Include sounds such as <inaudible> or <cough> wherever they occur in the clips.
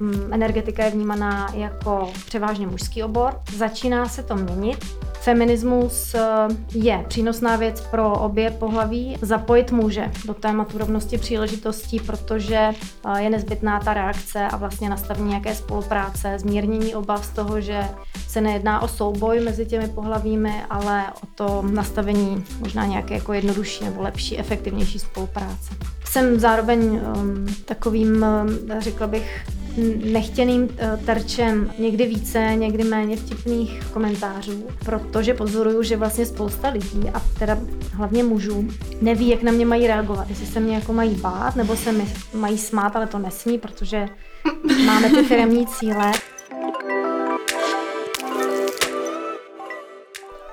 mm, energetika je vnímaná jako převážně mužský obor. Začíná se to měnit. Feminismus eh, je přínosná věc pro obě pohlaví. Zapojit muže do tématu rovnosti příležitostí, protože eh, je nezbytná ta reakce a vlastně nastavení nějaké spolupráce, zmírnění obav z toho, že se nejedná o souboj mezi těmi pohlavími, ale o to nastavení možná nějaké jako jednodušší nebo lepší, efektivnější spolupráce. Jsem zároveň um, takovým, um, řekla bych, nechtěným uh, terčem někdy více, někdy méně vtipných komentářů, protože pozoruju, že vlastně spousta lidí, a teda hlavně mužů, neví, jak na mě mají reagovat, jestli se mě jako mají bát, nebo se mi mají smát, ale to nesmí, protože máme ty firmní cíle.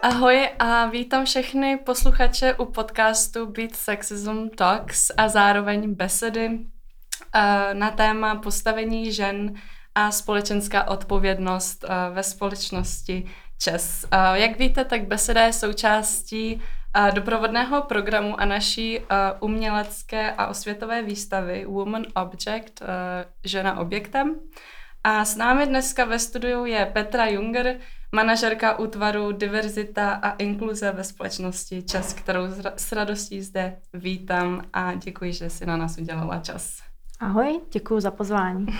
Ahoj a vítám všechny posluchače u podcastu Beat Sexism Talks a zároveň besedy eh, na téma postavení žen a společenská odpovědnost eh, ve společnosti ČES. Eh, jak víte, tak beseda je součástí doprovodného programu a naší umělecké a osvětové výstavy Woman Object, žena objektem. A s námi dneska ve studiu je Petra Junger, manažerka útvaru Diverzita a inkluze ve společnosti Čas, kterou s radostí zde vítám a děkuji, že si na nás udělala čas. Ahoj, děkuji za pozvání. <laughs>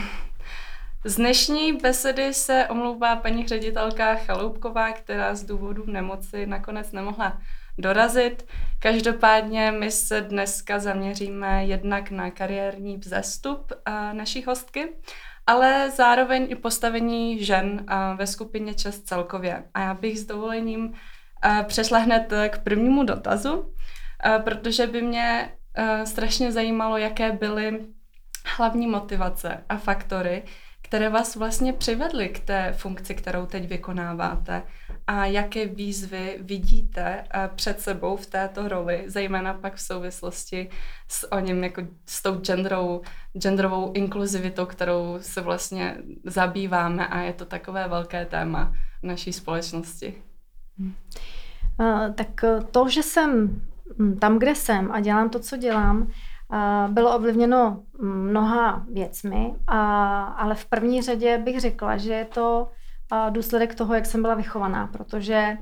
Z dnešní besedy se omlouvá paní ředitelka Chaloupková, která z důvodu nemoci nakonec nemohla dorazit. Každopádně my se dneska zaměříme jednak na kariérní vzestup naší hostky ale zároveň i postavení žen ve skupině čest celkově. A já bych s dovolením přešla hned k prvnímu dotazu, protože by mě strašně zajímalo, jaké byly hlavní motivace a faktory, které vás vlastně přivedly k té funkci, kterou teď vykonáváte a jaké výzvy vidíte eh, před sebou v této roli, zejména pak v souvislosti s o něm jako s tou genderovou, genderovou inkluzivitou, kterou se vlastně zabýváme a je to takové velké téma naší společnosti. Hmm. Uh, tak to, že jsem hm, tam, kde jsem a dělám to, co dělám, bylo ovlivněno mnoha věcmi, ale v první řadě bych řekla, že je to důsledek toho, jak jsem byla vychovaná, protože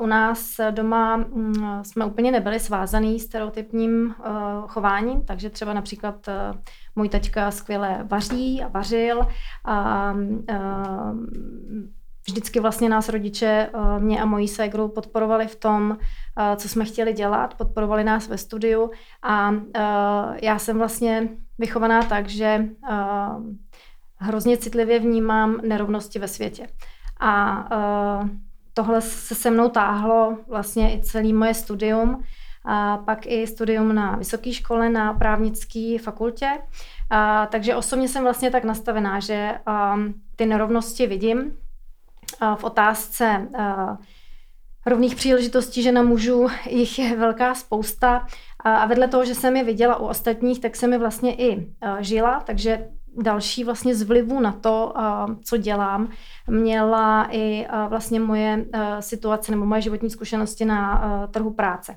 u nás doma jsme úplně nebyli svázaný stereotypním chováním, takže třeba například můj taťka skvěle vaří a vařil a vždycky vlastně nás rodiče, mě a mojí ségru podporovali v tom, co jsme chtěli dělat, podporovali nás ve studiu a já jsem vlastně vychovaná tak, že hrozně citlivě vnímám nerovnosti ve světě. A tohle se se mnou táhlo vlastně i celý moje studium, a pak i studium na vysoké škole na právnické fakultě. A, takže osobně jsem vlastně tak nastavená, že a, ty nerovnosti vidím v otázce rovných příležitostí žena mužů, jich je velká spousta. A vedle toho, že jsem je viděla u ostatních, tak jsem je vlastně i žila, takže další vlastně z vlivu na to, co dělám, měla i vlastně moje situace nebo moje životní zkušenosti na trhu práce.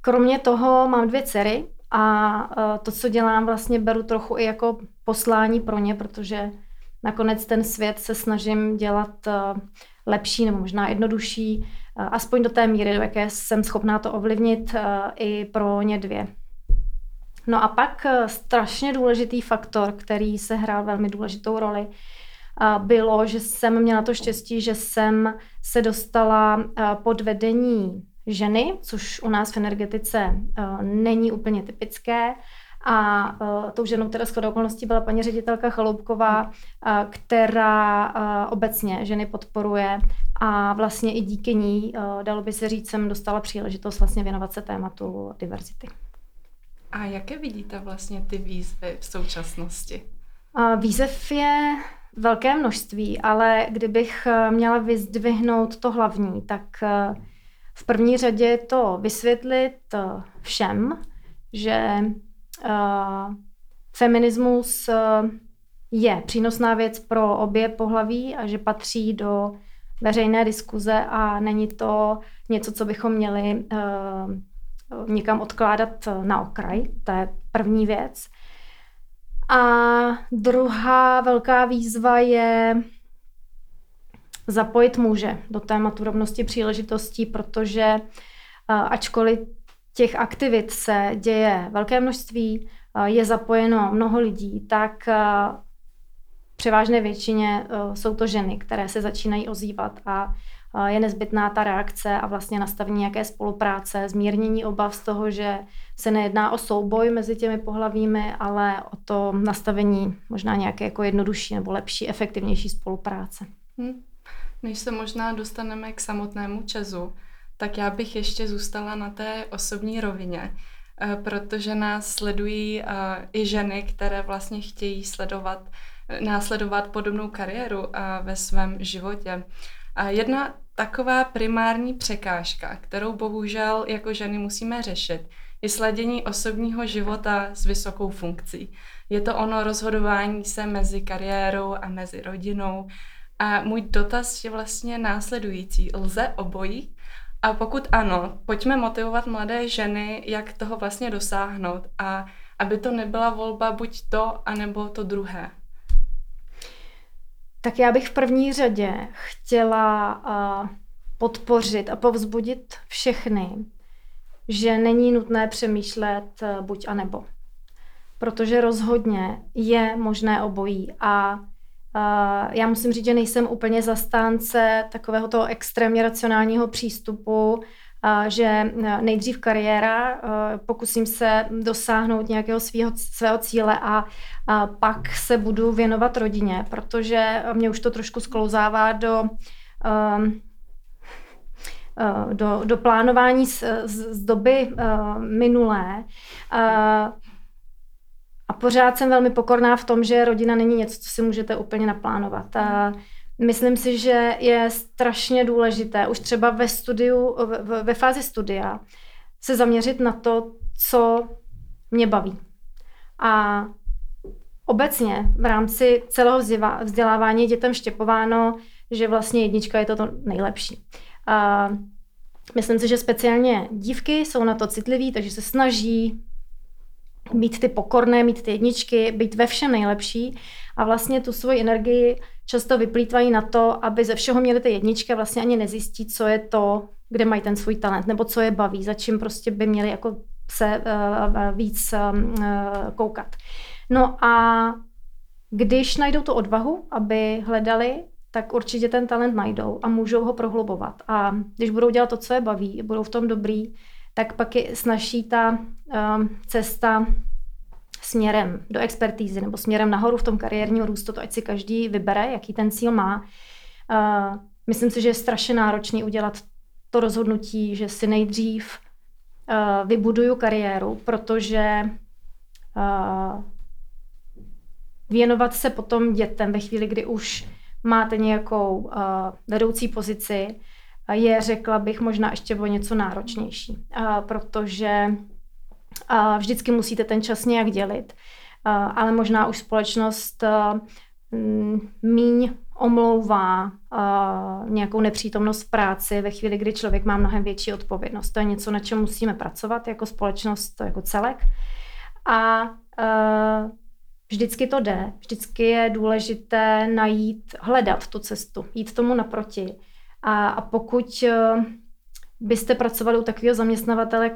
Kromě toho mám dvě dcery a to, co dělám, vlastně beru trochu i jako poslání pro ně, protože nakonec ten svět se snažím dělat lepší nebo možná jednodušší, aspoň do té míry, do jaké jsem schopná to ovlivnit i pro ně dvě. No a pak strašně důležitý faktor, který se hrál velmi důležitou roli, bylo, že jsem měla to štěstí, že jsem se dostala pod vedení ženy, což u nás v energetice není úplně typické. A tou ženou teda shodou okolností byla paní ředitelka Chaloupková, která obecně ženy podporuje a vlastně i díky ní, dalo by se říct, jsem dostala příležitost vlastně věnovat se tématu diverzity. A jaké vidíte vlastně ty výzvy v současnosti? Výzev je velké množství, ale kdybych měla vyzdvihnout to hlavní, tak v první řadě je to vysvětlit všem, že feminismus je přínosná věc pro obě pohlaví a že patří do veřejné diskuze a není to něco, co bychom měli někam odkládat na okraj. To je první věc. A druhá velká výzva je zapojit muže do tématu rovnosti příležitostí, protože ačkoliv těch aktivit se děje velké množství, je zapojeno mnoho lidí, tak převážné většině jsou to ženy, které se začínají ozývat a je nezbytná ta reakce a vlastně nastavení nějaké spolupráce, zmírnění obav z toho, že se nejedná o souboj mezi těmi pohlavími, ale o to nastavení možná nějaké jako jednodušší nebo lepší, efektivnější spolupráce. Hmm. Než se možná dostaneme k samotnému Česu, tak já bych ještě zůstala na té osobní rovině, eh, protože nás sledují eh, i ženy, které vlastně chtějí sledovat, následovat podobnou kariéru eh, ve svém životě. A jedna taková primární překážka, kterou bohužel jako ženy musíme řešit, je sladění osobního života s vysokou funkcí. Je to ono rozhodování se mezi kariérou a mezi rodinou. A můj dotaz je vlastně následující. Lze obojí? A pokud ano, pojďme motivovat mladé ženy, jak toho vlastně dosáhnout a aby to nebyla volba buď to, anebo to druhé. Tak já bych v první řadě chtěla uh, podpořit a povzbudit všechny, že není nutné přemýšlet uh, buď a nebo. Protože rozhodně je možné obojí a uh, já musím říct, že nejsem úplně zastánce takového toho extrémně racionálního přístupu, že e, nejdřív kariéra, e, pokusím se dosáhnout nějakého svého, svého cíle a, pak se budu věnovat rodině, protože mě už to trošku sklouzává do um, e, do, do plánování z, z doby minulé. A pořád jsem velmi pokorná v tom, že rodina není něco, co si můžete úplně naplánovat. Uh, Myslím si, že je strašně důležité už třeba ve studiu, ve, ve fázi studia se zaměřit na to, co mě baví. A obecně v rámci celého vzdělávání je dětem štěpováno, že vlastně jednička je to to nejlepší. A myslím si, že speciálně dívky jsou na to citliví, takže se snaží mít ty pokorné, mít ty jedničky, být ve všem nejlepší a vlastně tu svoji energii často vyplýtvají na to, aby ze všeho měli ty jedničky a vlastně ani nezjistí, co je to, kde mají ten svůj talent, nebo co je baví, za čím prostě by měli jako se uh, víc uh, koukat. No a když najdou tu odvahu, aby hledali, tak určitě ten talent najdou a můžou ho prohlubovat. A když budou dělat to, co je baví, budou v tom dobrý, tak pak je snaží ta uh, cesta směrem do expertízy nebo směrem nahoru v tom kariérním růstu, to ať si každý vybere, jaký ten cíl má. Uh, myslím si, že je strašně náročný udělat to rozhodnutí, že si nejdřív uh, vybuduju kariéru, protože uh, věnovat se potom dětem ve chvíli, kdy už máte nějakou uh, vedoucí pozici, je, řekla bych, možná ještě o něco náročnější, uh, protože a vždycky musíte ten čas nějak dělit. Ale možná už společnost míň omlouvá nějakou nepřítomnost v práci ve chvíli, kdy člověk má mnohem větší odpovědnost. To je něco, na čem musíme pracovat jako společnost, jako celek. A vždycky to jde. Vždycky je důležité najít, hledat tu cestu, jít tomu naproti. A, a pokud byste pracovali u takového zaměstnavatele,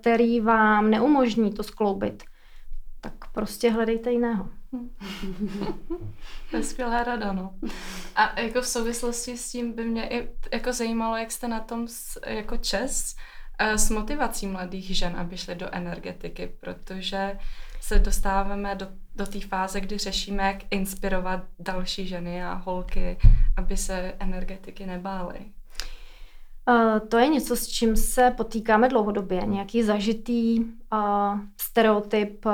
který vám neumožní to skloubit, tak prostě hledejte jiného. to je skvělá rada, no. A jako v souvislosti s tím by mě i jako zajímalo, jak jste na tom s, jako čes eh, s motivací mladých žen, aby šly do energetiky, protože se dostáváme do, do té fáze, kdy řešíme, jak inspirovat další ženy a holky, aby se energetiky nebály. Uh, to je něco, s čím se potýkáme dlouhodobě. Nějaký zažitý uh, stereotyp uh,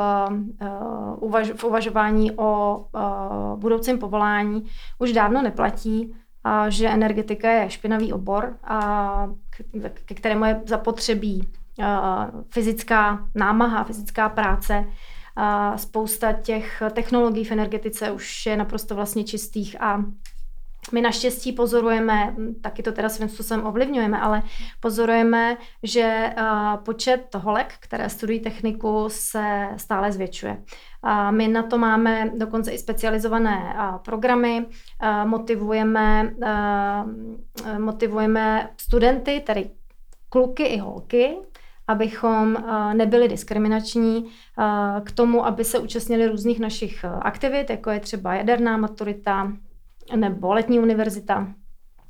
uvaž, v uvažování o uh, budoucím povolání už dávno neplatí, uh, že energetika je špinavý obor, uh, ke kterému je zapotřebí uh, fyzická námaha, fyzická práce. Uh, spousta těch technologií v energetice už je naprosto vlastně čistých a my naštěstí pozorujeme, taky to teda svým způsobem ovlivňujeme, ale pozorujeme, že počet holek, které studují techniku, se stále zvětšuje. My na to máme dokonce i specializované programy, motivujeme, motivujeme studenty, tedy kluky i holky, abychom nebyli diskriminační k tomu, aby se účastnili různých našich aktivit, jako je třeba jaderná maturita nebo letní univerzita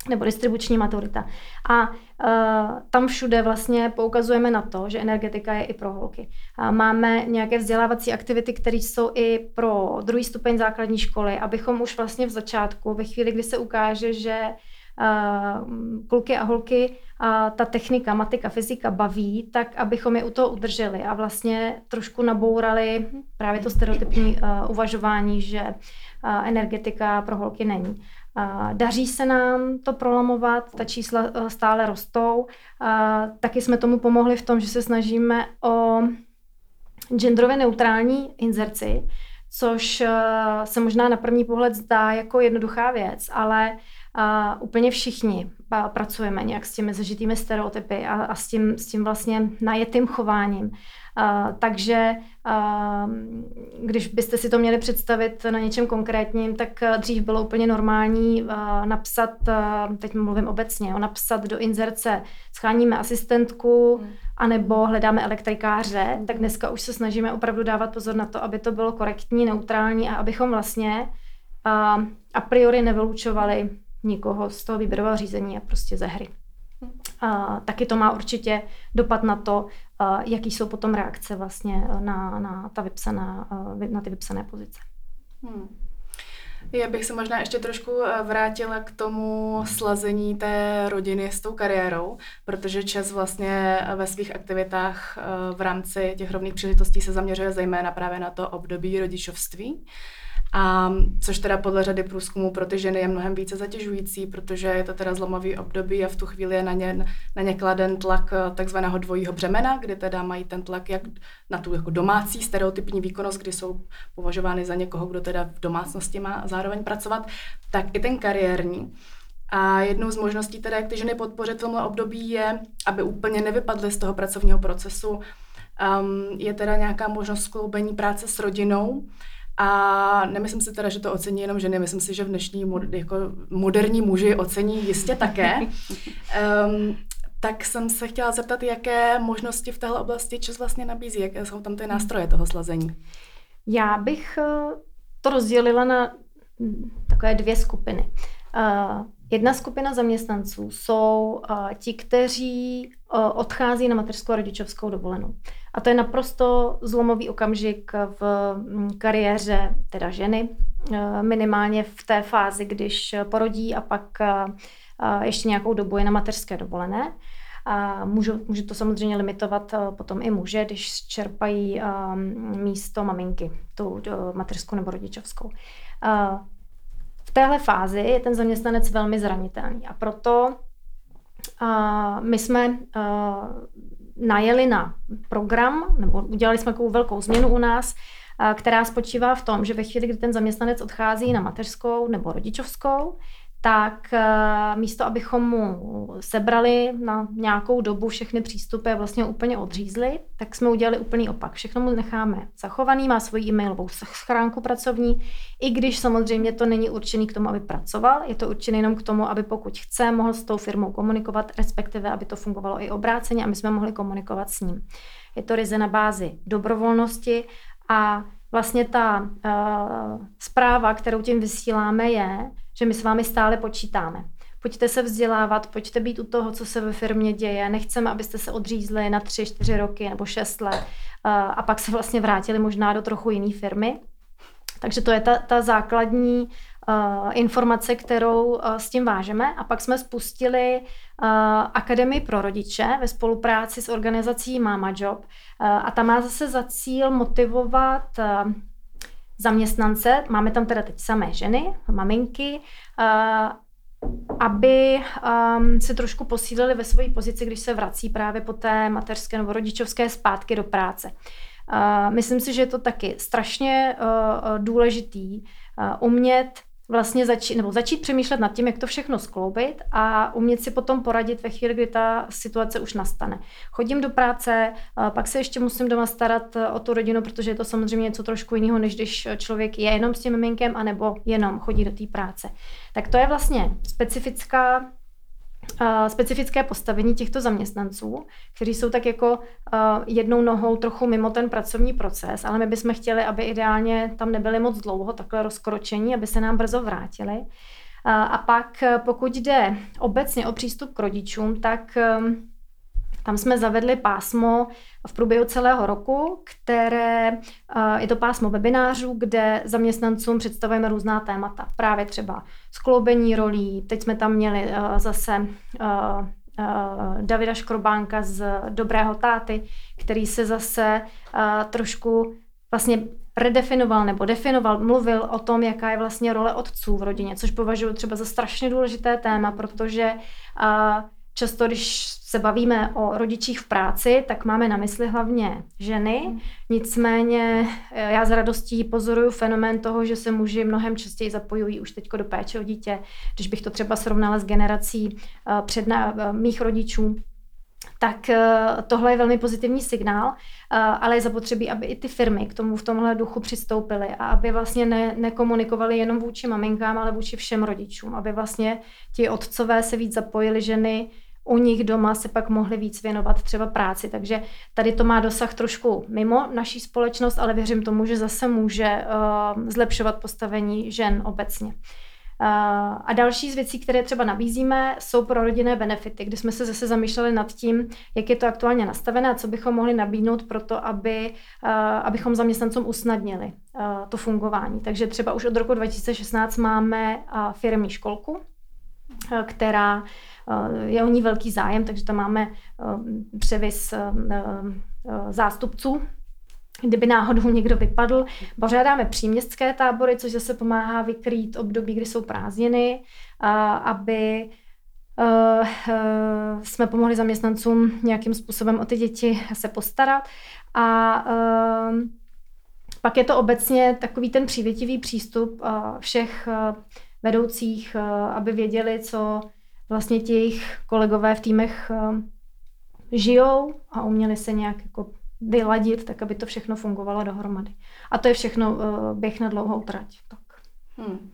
nebo distribuční maturita. A uh, tam všude vlastně poukazujeme na to, že energetika je i pro holky. Uh, máme nějaké vzdělávací aktivity, které jsou i pro druhý stupeň základní školy, abychom už vlastně v začátku, ve chvíli, kdy se ukáže, že uh, kluky a holky a ta technika, matika, fyzika baví, tak abychom je u toho udrželi a vlastně trošku nabourali právě to stereotypní uh, uvažování, že uh, energetika pro holky není. Daří se nám to prolamovat, ta čísla eh, stále rostou. Taky jsme tomu pomohli v tom, že se snažíme o genderově neutrální inzerci, což eh, se možná na první pohled zdá jako jednoduchá věc, ale úplně všichni pracujeme nějak s těmi zažitými stereotypy a, a s, tím, s tím vlastně najetým chováním. Uh, takže uh, když byste si to měli představit na něčem konkrétním, tak dřív bylo úplně normální uh, napsat, uh, teď mluvím obecně, o napsat do inzerce scháníme asistentku, hmm. anebo hledáme elektrikáře, tak dneska už se snažíme opravdu dávat pozor na to, aby to bylo korektní, neutrální a abychom vlastně uh, a priori nevylučovali nikoho z toho výběrového řízení a prostě ze hry. A taky to má určitě dopad na to, jaký jsou potom reakce vlastně na, na, ta vypsaná, na ty vypsané pozice. Hmm. Já bych se možná ještě trošku vrátila k tomu slazení té rodiny s tou kariérou, protože Čes vlastně ve svých aktivitách v rámci těch rovných příležitostí se zaměřuje zejména právě na to období rodičovství. A což teda podle řady průzkumů pro ty ženy je mnohem více zatěžující, protože je to teda zlomový období a v tu chvíli je na ně, na ně kladen tlak eh, takzvaného dvojího břemena, kdy teda mají ten tlak jak na tu jako domácí stereotypní výkonnost, kdy jsou považovány za někoho, kdo teda v domácnosti má zároveň pracovat, tak i ten kariérní. A jednou z možností teda, jak ty ženy podpořit v tomhle období je, aby úplně nevypadly z toho pracovního procesu, um, je teda nějaká možnost skloubení práce s rodinou, a nemyslím si teda, že to ocení jenom ženy, myslím si, že v dnešní mod, jako moderní muži ocení jistě také. <laughs> Um, tak jsem se chtěla zeptat, jaké možnosti v téhle oblasti čas vlastně nabízí, jaké jsou tam ty nástroje toho slazení. Já bych eh, to rozdělila na takové dvě skupiny. Uh, Jedna skupina zaměstnanců jsou uh, ti, kteří odchází na mateřskou a rodičovskou dovolenou. A to je naprosto zlomový okamžik v um, kariéře teda ženy, uh, minimálně v té fázi, když porodí a pak uh, uh, ještě nějakou dobu je na mateřské dovolené. A můžu, může to samozřejmě limitovat potom i muže, když čerpají místo maminky, tu mateřskou nebo rodičovskou. Uh, téhle fázi je ten zaměstnanec velmi zranitelný a proto my jsme najeli na program, nebo udělali jsme takovou velkou změnu u nás, která spočívá v tom, že ve chvíli, kdy ten zaměstnanec odchází na mateřskou nebo rodičovskou, tak eh, místo, abychom mu sebrali na nějakou dobu všechny přístupy a vlastně úplně odřízli, tak jsme udělali úplný opak. Všechno mu necháme zachovaný, má svoji e-mailovou schránku pracovní, i když samozřejmě to není určený k tomu, aby pracoval, je to určený jenom k tomu, aby pokud chce, mohl s tou firmou komunikovat, respektive aby to fungovalo i obráceně a my jsme mohli komunikovat s ním. Je to ryze na bázi dobrovolnosti a vlastně ta uh, zpráva, kterou tím vysíláme, je, že my s vámi stále počítáme. Pojďte se vzdělávat, pojďte být u toho, co se ve firmě děje. Nechceme, abyste se odřízli na tři, čtyři roky nebo šest let uh, a pak se vlastně vrátili možná do trochu jiné firmy. Takže to je ta, ta základní informace, kterou uh, s tím vážeme. A pak jsme spustili uh, Akademii pro rodiče ve spolupráci s organizací Mama Job. A ta má zase za cíl motivovat zaměstnance, máme tam teda teď samé ženy, maminky, aby um, se trošku posílili ve své pozici, když se vrací právě po té mateřské nebo rodičovské zpátky do práce. Uh, myslím si, že je to taky strašně uh, důležitý uh, umět vlastně začít, nebo začít přemýšlet nad tím, jak to všechno skloubit a umět si potom poradit ve chvíli, kdy ta situace už nastane. Chodím do práce, pak se ještě musím doma starat o tu rodinu, protože je to samozřejmě něco trošku jiného, než když člověk je jenom s tím miminkem, anebo jenom chodí do té práce. Tak to je vlastně specifická specifické postavení těchto zaměstnanců, kteří jsou tak jako jednou nohou trochu mimo ten pracovní proces, ale my bychom chtěli, aby ideálně tam nebyli moc dlouho takhle rozkročení, aby se nám brzo vrátili. A pak pokud jde obecně o přístup k rodičům, tak tam jsme zavedli pásmo v průběhu celého roku, které je to pásmo webinářů, kde zaměstnancům představujeme různá témata. Právě třeba skloubení rolí. Teď jsme tam měli zase Davida Škrobánka z Dobrého táty, který se zase trošku vlastně redefinoval nebo definoval, mluvil o tom, jaká je vlastně role otců v rodině, což považuji třeba za strašně důležité téma, protože často, když se bavíme o rodičích v práci, tak máme na mysli hlavně ženy. Hmm. Nicméně eh, já s radostí pozoruju fenomén toho, že se muži mnohem častěji zapojují už teď do péče o dítě. Když bych to třeba srovnala s generací eh, před eh, mých rodičů, tak tohle je velmi pozitivní signál, ale je zapotřebí, aby i ty firmy k tomu v tomhle duchu přistoupily a aby vlastně ne, nekomunikovali jenom vůči maminkám, ale vůči všem rodičům, aby vlastně ti otcové se víc zapojili ženy, u nich doma se pak mohli víc věnovat třeba práci. Takže tady to má dosah trošku mimo naší společnost, ale věřím tomu, že zase může uh, zlepšovat postavení žen obecně. Uh, a další z věcí, které třeba nabízíme, jsou pro rodinné benefity, kdy jsme se zase zamýšleli nad tím, jak je to aktuálně nastavené a co bychom mohli nabídnout pro to, aby, uh, abychom zaměstnancům usnadnili uh, to fungování. Takže třeba už od roku 2016 máme firmní školku, která je o ní velký zájem, takže tam máme eh, převis eh, zástupců kdyby náhodou někdo vypadl. Pořádáme příměstské tábory, což zase pomáhá vykrýt období, kdy jsou prázdniny, aby jsme pomohli zaměstnancům nějakým způsobem o ty děti se postarat. A pak je to obecně takový ten přívětivý přístup všech vedoucích, aby věděli, co vlastně ti jejich kolegové v týmech uh, žijou a uměli se nějak jako vyladit, tak aby to všechno fungovalo dohromady. A to je všechno uh, běh na dlouhou trať. Tak. Hmm.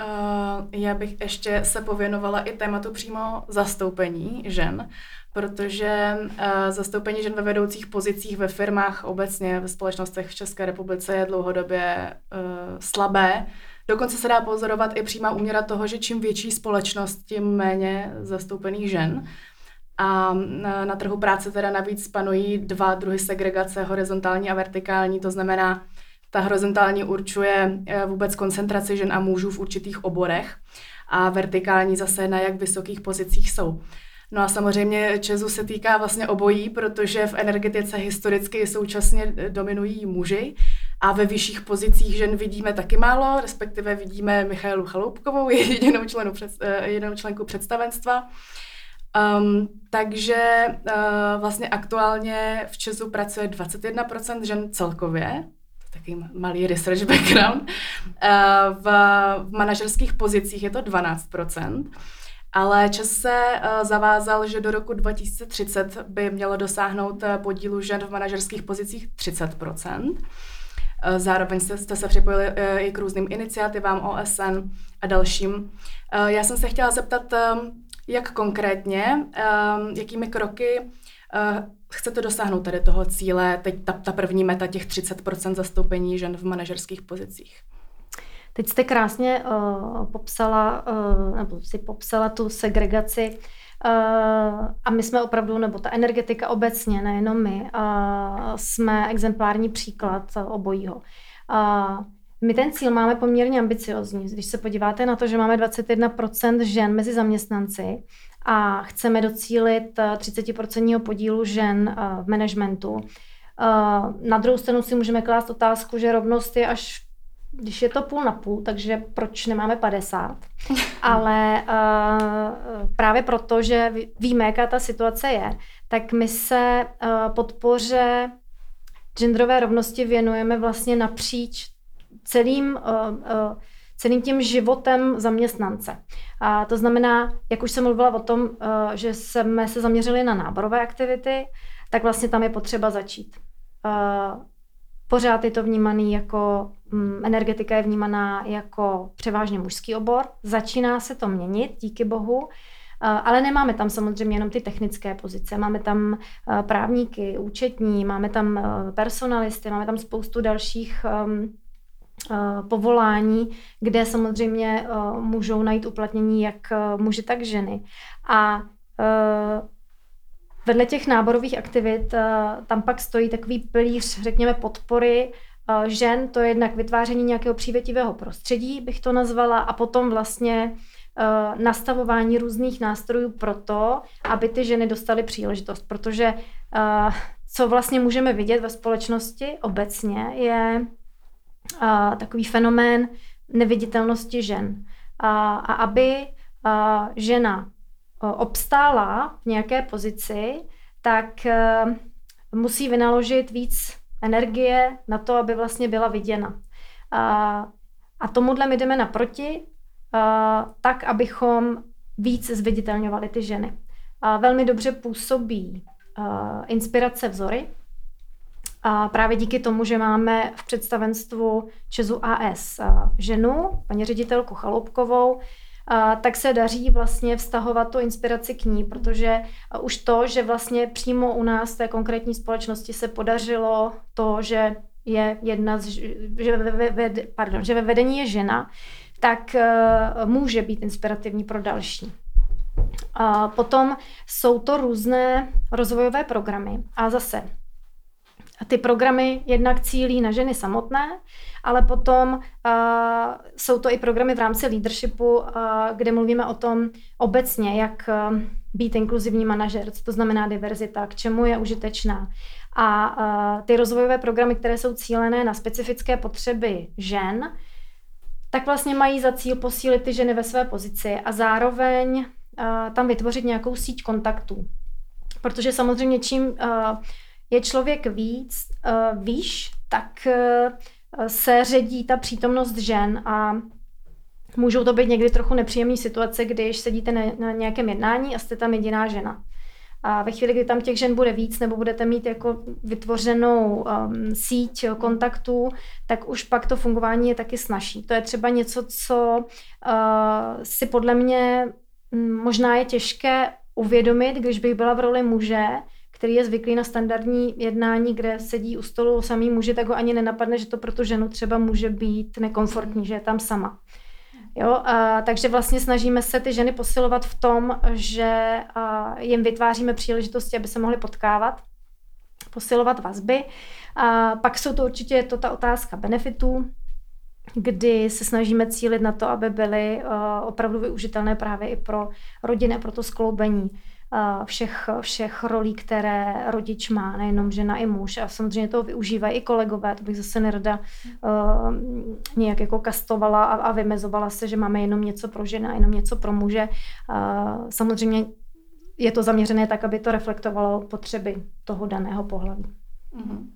Uh, já bych ještě se pověnovala i tématu přímo zastoupení žen, protože zastoupení žen ve vedoucích pozicích ve firmách obecně ve společnostech v České republice je dlouhodobě uh, slabé. Dokonce se dá pozorovat i přímá úměra toho, že čím větší společnost, tím méně zastoupených žen. A na, na trhu práce teda navíc panují dva druhy segregace, horizontální a vertikální, to znamená, ta horizontální určuje eh, vůbec koncentraci žen a mužů v určitých oborech a vertikální zase na jak vysokých pozicích jsou. No a samozřejmě Česu se týká vlastně obojí, protože v energetice historicky současně dominují muži a ve vyšších pozicích žen vidíme taky málo, respektive vidíme Michailu Chaloupkovou, <laughs> jedinou, členu eh, jedinou členku představenstva. Um, takže uh, vlastně aktuálně v Česu pracuje 21% žen celkově, takový malý research background. Uh, v, v manažerských pozicích je to 12%. Ale Čes se zavázal, že do roku 2030 by mělo dosáhnout podílu žen v manažerských pozicích 30 Eh, zároveň jste, se připojili eh, i k různým iniciativám OSN a dalším. Eh, já jsem se chtěla zeptat, jak konkrétně, jakými kroky chcete dosáhnout tady toho cíle, teď ta, ta první meta těch 30% zastoupení žen v manažerských pozicích? Teď jste krásně uh, popsala, uh, nebo si popsala tu segregaci a my jsme opravdu, nebo ta energetika obecně, nejenom my, uh, jsme exemplární příklad obojího. Uh, my ten cíl máme poměrně ambiciozní. Když se podíváte na to, že máme 21% žen mezi zaměstnanci a chceme docílit 30% podílu žen v managementu, na druhou stranu si můžeme klást otázku, že rovnost je až když je to půl na půl, takže proč nemáme 50? <laughs> Ale uh, právě proto, že víme, jaká ta situace je, tak my se uh, podpoře genderové rovnosti věnujeme vlastně napříč celým, uh, uh, celým tím životem zaměstnance. A to znamená, jak už jsem mluvila o tom, eh, že jsme se zaměřili na náborové aktivity, tak vlastně tam je potřeba začít. Eh, pořád je to vnímaný jako, mm, energetika je vnímaná jako převážně mužský obor. Začíná se to měnit, díky bohu. Ale nemáme tam samozřejmě jenom ty technické pozice. Máme tam právníky, účetní, máme tam personalisty, máme tam spoustu dalších um, povolání, kde samozřejmě můžou najít uplatnění jak muži, tak ženy. A vedle těch náborových aktivit tam pak stojí takový pilíř, řekněme, podpory žen, to je jednak vytváření nějakého přívětivého prostředí, bych to nazvala, a potom vlastně uh, nastavování různých nástrojů pro to, aby ty ženy dostaly příležitost. Protože co vlastně můžeme vidět ve společnosti obecně, je takový fenomén neviditelnosti žen. A, aby žena obstála v nějaké pozici, tak uh, musí vynaložit víc energie na to, aby vlastně byla viděna. A, tomuhle my jdeme naproti tak, abychom víc zviditelňovali ty ženy. Velmi dobře působí inspirace vzory, a právě díky tomu, že máme v představenstvu Česu AS ženu, paní ředitelku Chaloupkovou, tak se daří vlastně vztahovat tu inspiraci k ní, protože už to, že vlastně přímo u nás té konkrétní společnosti se podařilo to, že je jedna z, že ve, ve, pardon, že ve vedení je žena, tak eh, může být inspirativní pro další. A potom jsou to různé rozvojové programy a zase ty programy jednak cílí na ženy samotné, ale potom uh, jsou to i programy v rámci leadershipu, uh, kde mluvíme o tom obecně, jak uh, být inkluzivní manažer, co to znamená diverzita, k čemu je užitečná. A uh, ty rozvojové programy, které jsou cílené na specifické potřeby žen, tak vlastně mají za cíl posílit ty ženy ve své pozici a zároveň uh, tam vytvořit nějakou síť kontaktů. Protože samozřejmě čím uh, je člověk víc, uh, výš, tak uh, se ředí ta přítomnost žen a můžou to být někdy trochu nepříjemné situace, když sedíte na, na nějakém jednání a jste tam jediná žena. A ve chvíli, kdy tam těch žen bude víc, nebo budete mít jako vytvořenou um, síť kontaktů, tak už pak to fungování je taky snažší. To je třeba něco, co uh, si podle mě um, možná je těžké uvědomit, když bych byla v roli muže, který je zvyklý na standardní jednání, kde sedí u stolu samý muži, tak ho ani nenapadne, že to pro tu ženu třeba může být nekomfortní, že je tam sama. Jo, a, takže vlastně snažíme se ty ženy posilovat v tom, že a, jim vytváříme příležitosti, aby se mohly potkávat, posilovat vazby. A pak jsou to určitě to ta otázka benefitů, kdy se snažíme cílit na to, aby byly opravdu využitelné právě i pro rodiny, pro to skloubení všech, všech rolí, které rodič má, nejenom žena i muž. A samozřejmě to využívají i kolegové, to bych zase nerada uh, nějak jako kastovala a, a vymezovala se, že máme jenom něco pro žena, jenom něco pro muže. Uh, samozřejmě je to zaměřené tak, aby to reflektovalo potřeby toho daného pohlaví. Mm-hmm.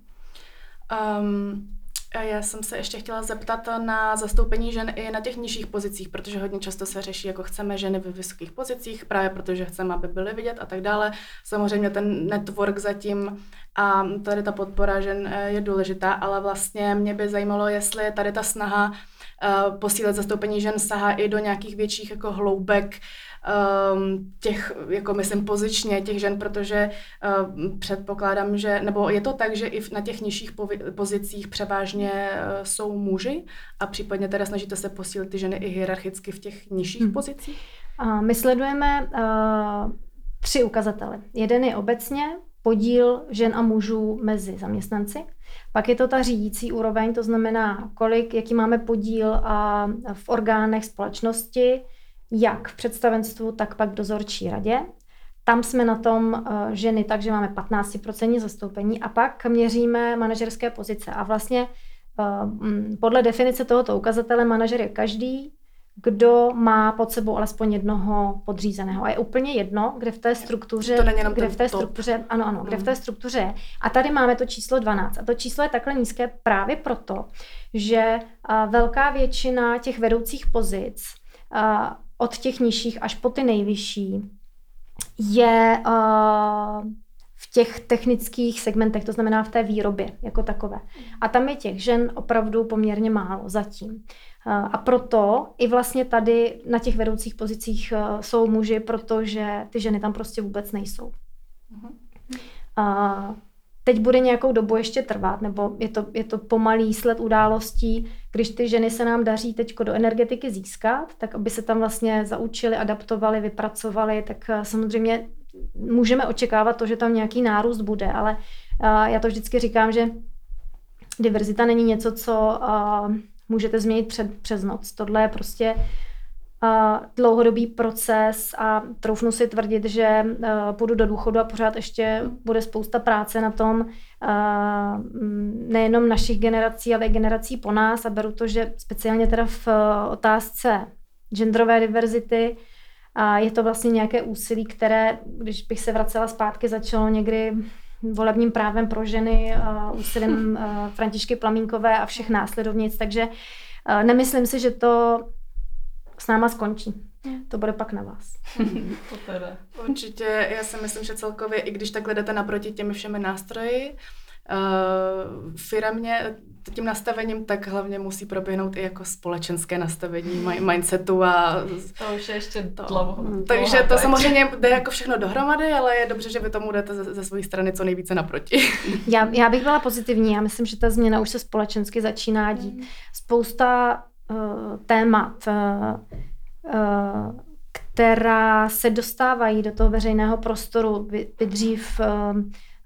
Um, já jsem se ještě chtěla zeptat na zastoupení žen i na těch nižších pozicích, protože hodně často se řeší, jako chceme ženy ve vysokých pozicích, právě protože chceme, aby byly vidět a tak dále. Samozřejmě ten network zatím a tady ta podpora žen eh, je důležitá, ale vlastně mě by zajímalo, jestli tady ta snaha eh, posílit zastoupení žen sahá i do nějakých větších jako hloubek um, těch, jako myslím pozičně těch žen, protože uh, předpokládám, že, nebo je to tak, že i na těch nižších pozicích převážně uh, jsou muži a případně teda snažíte se posílit ty ženy i hierarchicky v těch nižších hmm. pozicích? Uh, my sledujeme uh, tři ukazatele. Jeden je obecně podíl žen a mužů mezi zaměstnanci. Pak je to ta řídící úroveň, to znamená, kolik, jaký máme podíl a v orgánech společnosti, jak v představenstvu, tak pak v dozorčí radě. Tam jsme na tom uh, ženy, takže máme 15% zastoupení a pak měříme manažerské pozice. A vlastně uh, podle definice tohoto ukazatele manažer je každý, kdo má pod sebou alespoň jednoho podřízeného. A je úplně jedno, kde v té struktuře, to není jenom kde v té struktuře, ano, ano, kde v té struktuře je. A tady máme to číslo 12. A to číslo je takhle nízké právě proto, že velká většina těch vedoucích pozic od těch nižších až po ty nejvyšší je v těch technických segmentech, to znamená v té výrobě jako takové. A tam je těch žen opravdu poměrně málo zatím. A proto i vlastně tady na těch vedoucích pozicích jsou muži, protože ty ženy tam prostě vůbec nejsou. A teď bude nějakou dobu ještě trvat, nebo je to, je to pomalý sled událostí, když ty ženy se nám daří teď do energetiky získat, tak aby se tam vlastně zaučili, adaptovali, vypracovali, tak samozřejmě můžeme očekávat to, že tam nějaký nárůst bude, ale já to vždycky říkám, že diverzita není něco, co můžete změnit před, přes noc. Tohle je prostě dlouhodobý proces a troufnu si tvrdit, že půjdu do důchodu a pořád ještě bude spousta práce na tom nejenom našich generací, ale i generací po nás. A beru to, že speciálně teda v otázce genderové diverzity a je to vlastně nějaké úsilí, které, když bych se vracela zpátky, začalo někdy volebním právem pro ženy, úsilím <laughs> Františky Plamínkové a všech následovnic, takže nemyslím si, že to s náma skončí. To bude pak na vás. <laughs> to. Určitě, já si myslím, že celkově, i když takhle jdete naproti těmi všemi nástroji, uh, firmě tím nastavením, tak hlavně musí proběhnout i jako společenské nastavení mindsetu a... To už je ještě dlouho. Takže to samozřejmě jde jako všechno dohromady, ale je dobře, že vy tomu jdete ze, ze své strany co nejvíce naproti. Já, já bych byla pozitivní, já myslím, že ta změna už se společensky začíná dít. Hmm. Spousta témat, uh, uh, která se dostávají do toho veřejného prostoru, by, by dřív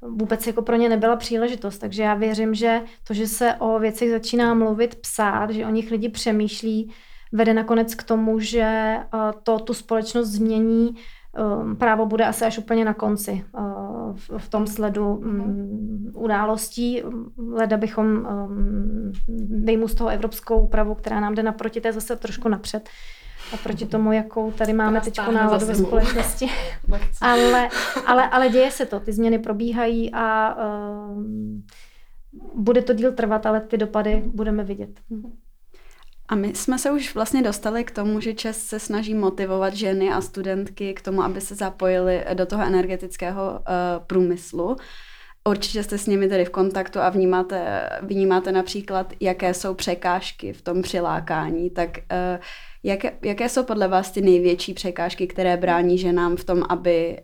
vůbec jako pro ně nebyla příležitost. Takže já věřím, že to, že se o věcech začíná mluvit, psát, že o nich lidi přemýšlí, vede nakonec k tomu, že eh, to tu společnost změní. Ehm, právo bude asi až úplně na konci eh, v tom sledu mm, událostí. Leda bychom ehm, z toho evropskou úpravu, která nám jde naproti, to je zase trošku napřed a proti tomu, jakou tady máme teď náladu ve společnosti. <laughs> ale, ale, ale děje se to, ty změny probíhají a uh, bude to díl trvat, ale ty dopady budeme vidět. A my jsme se už vlastně dostali k tomu, že Čes se snaží motivovat ženy a studentky k tomu, aby se zapojili do toho energetického uh, průmyslu. Určitě jste s nimi tedy v kontaktu a vnímáte, vnímáte například, jaké jsou překážky v tom přilákání. Tak uh, Jaké, jaké jsou podle vás ty největší překážky, které brání ženám v tom, aby,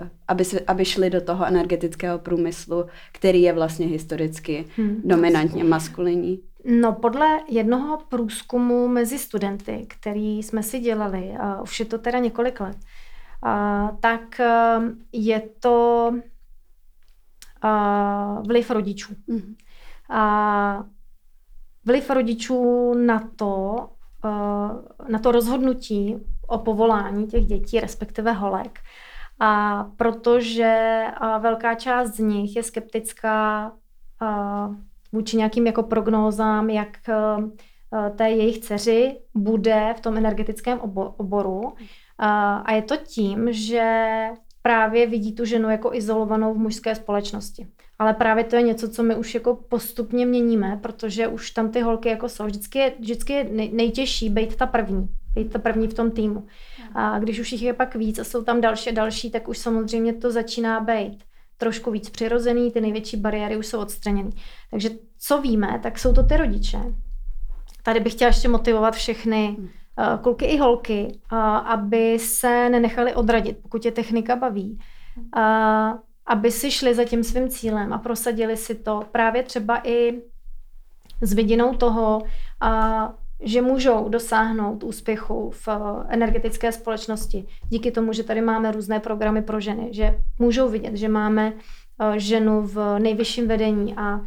uh, aby, se, aby šli do toho energetického průmyslu, který je vlastně historicky hmm. dominantně maskulinní? No, podle jednoho průzkumu mezi studenty, který jsme si dělali, uh, už je to teda několik let, uh, tak uh, je to uh, vliv rodičů. Hmm. Uh, vliv rodičů na to, Eh, na to rozhodnutí o povolání těch dětí, respektive holek. A protože velká část z nich je skeptická vůči nějakým jako prognózám, jak té jejich dceři bude v tom energetickém oboru. A je to tím, že právě vidí tu ženu jako izolovanou v mužské společnosti. Ale právě to je něco, co my už jako postupně měníme, protože už tam ty holky jako jsou. Vždycky je, vždycky je nejtěžší být ta první, být ta první v tom týmu. A když už jich je pak víc a jsou tam další a další, tak už samozřejmě to začíná být trošku víc přirozený, ty největší bariéry už jsou odstraněny. Takže co víme, tak jsou to ty rodiče. Tady bych chtěla ještě motivovat všechny uh, kluky i holky, uh, aby se nenechali odradit, pokud je technika baví. Uh, aby si šli za tím svým cílem a prosadili si to právě třeba i s vidinou toho, že můžou dosáhnout úspěchu v energetické společnosti. Díky tomu, že tady máme různé programy pro ženy, že můžou vidět, že máme ženu v nejvyšším vedení a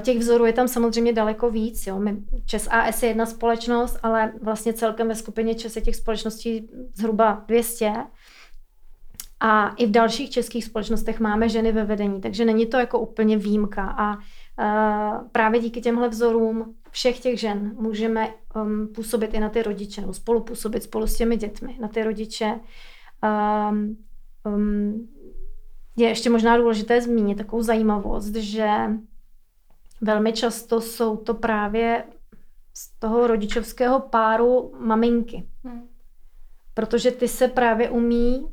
těch vzorů je tam samozřejmě daleko víc. Jo. My, Čes AS je jedna společnost, ale vlastně celkem ve skupině Čes je těch společností zhruba 200 a i v dalších českých společnostech máme ženy ve vedení, takže není to jako úplně výjimka. A právě díky těmhle vzorům všech těch žen můžeme um, působit i na ty rodiče, nebo spolupůsobit spolu s těmi dětmi, na ty rodiče. Um, um, je ještě možná důležité zmínit takovou zajímavost, že velmi často jsou to právě z toho rodičovského páru maminky. Hmm. Protože ty se právě umí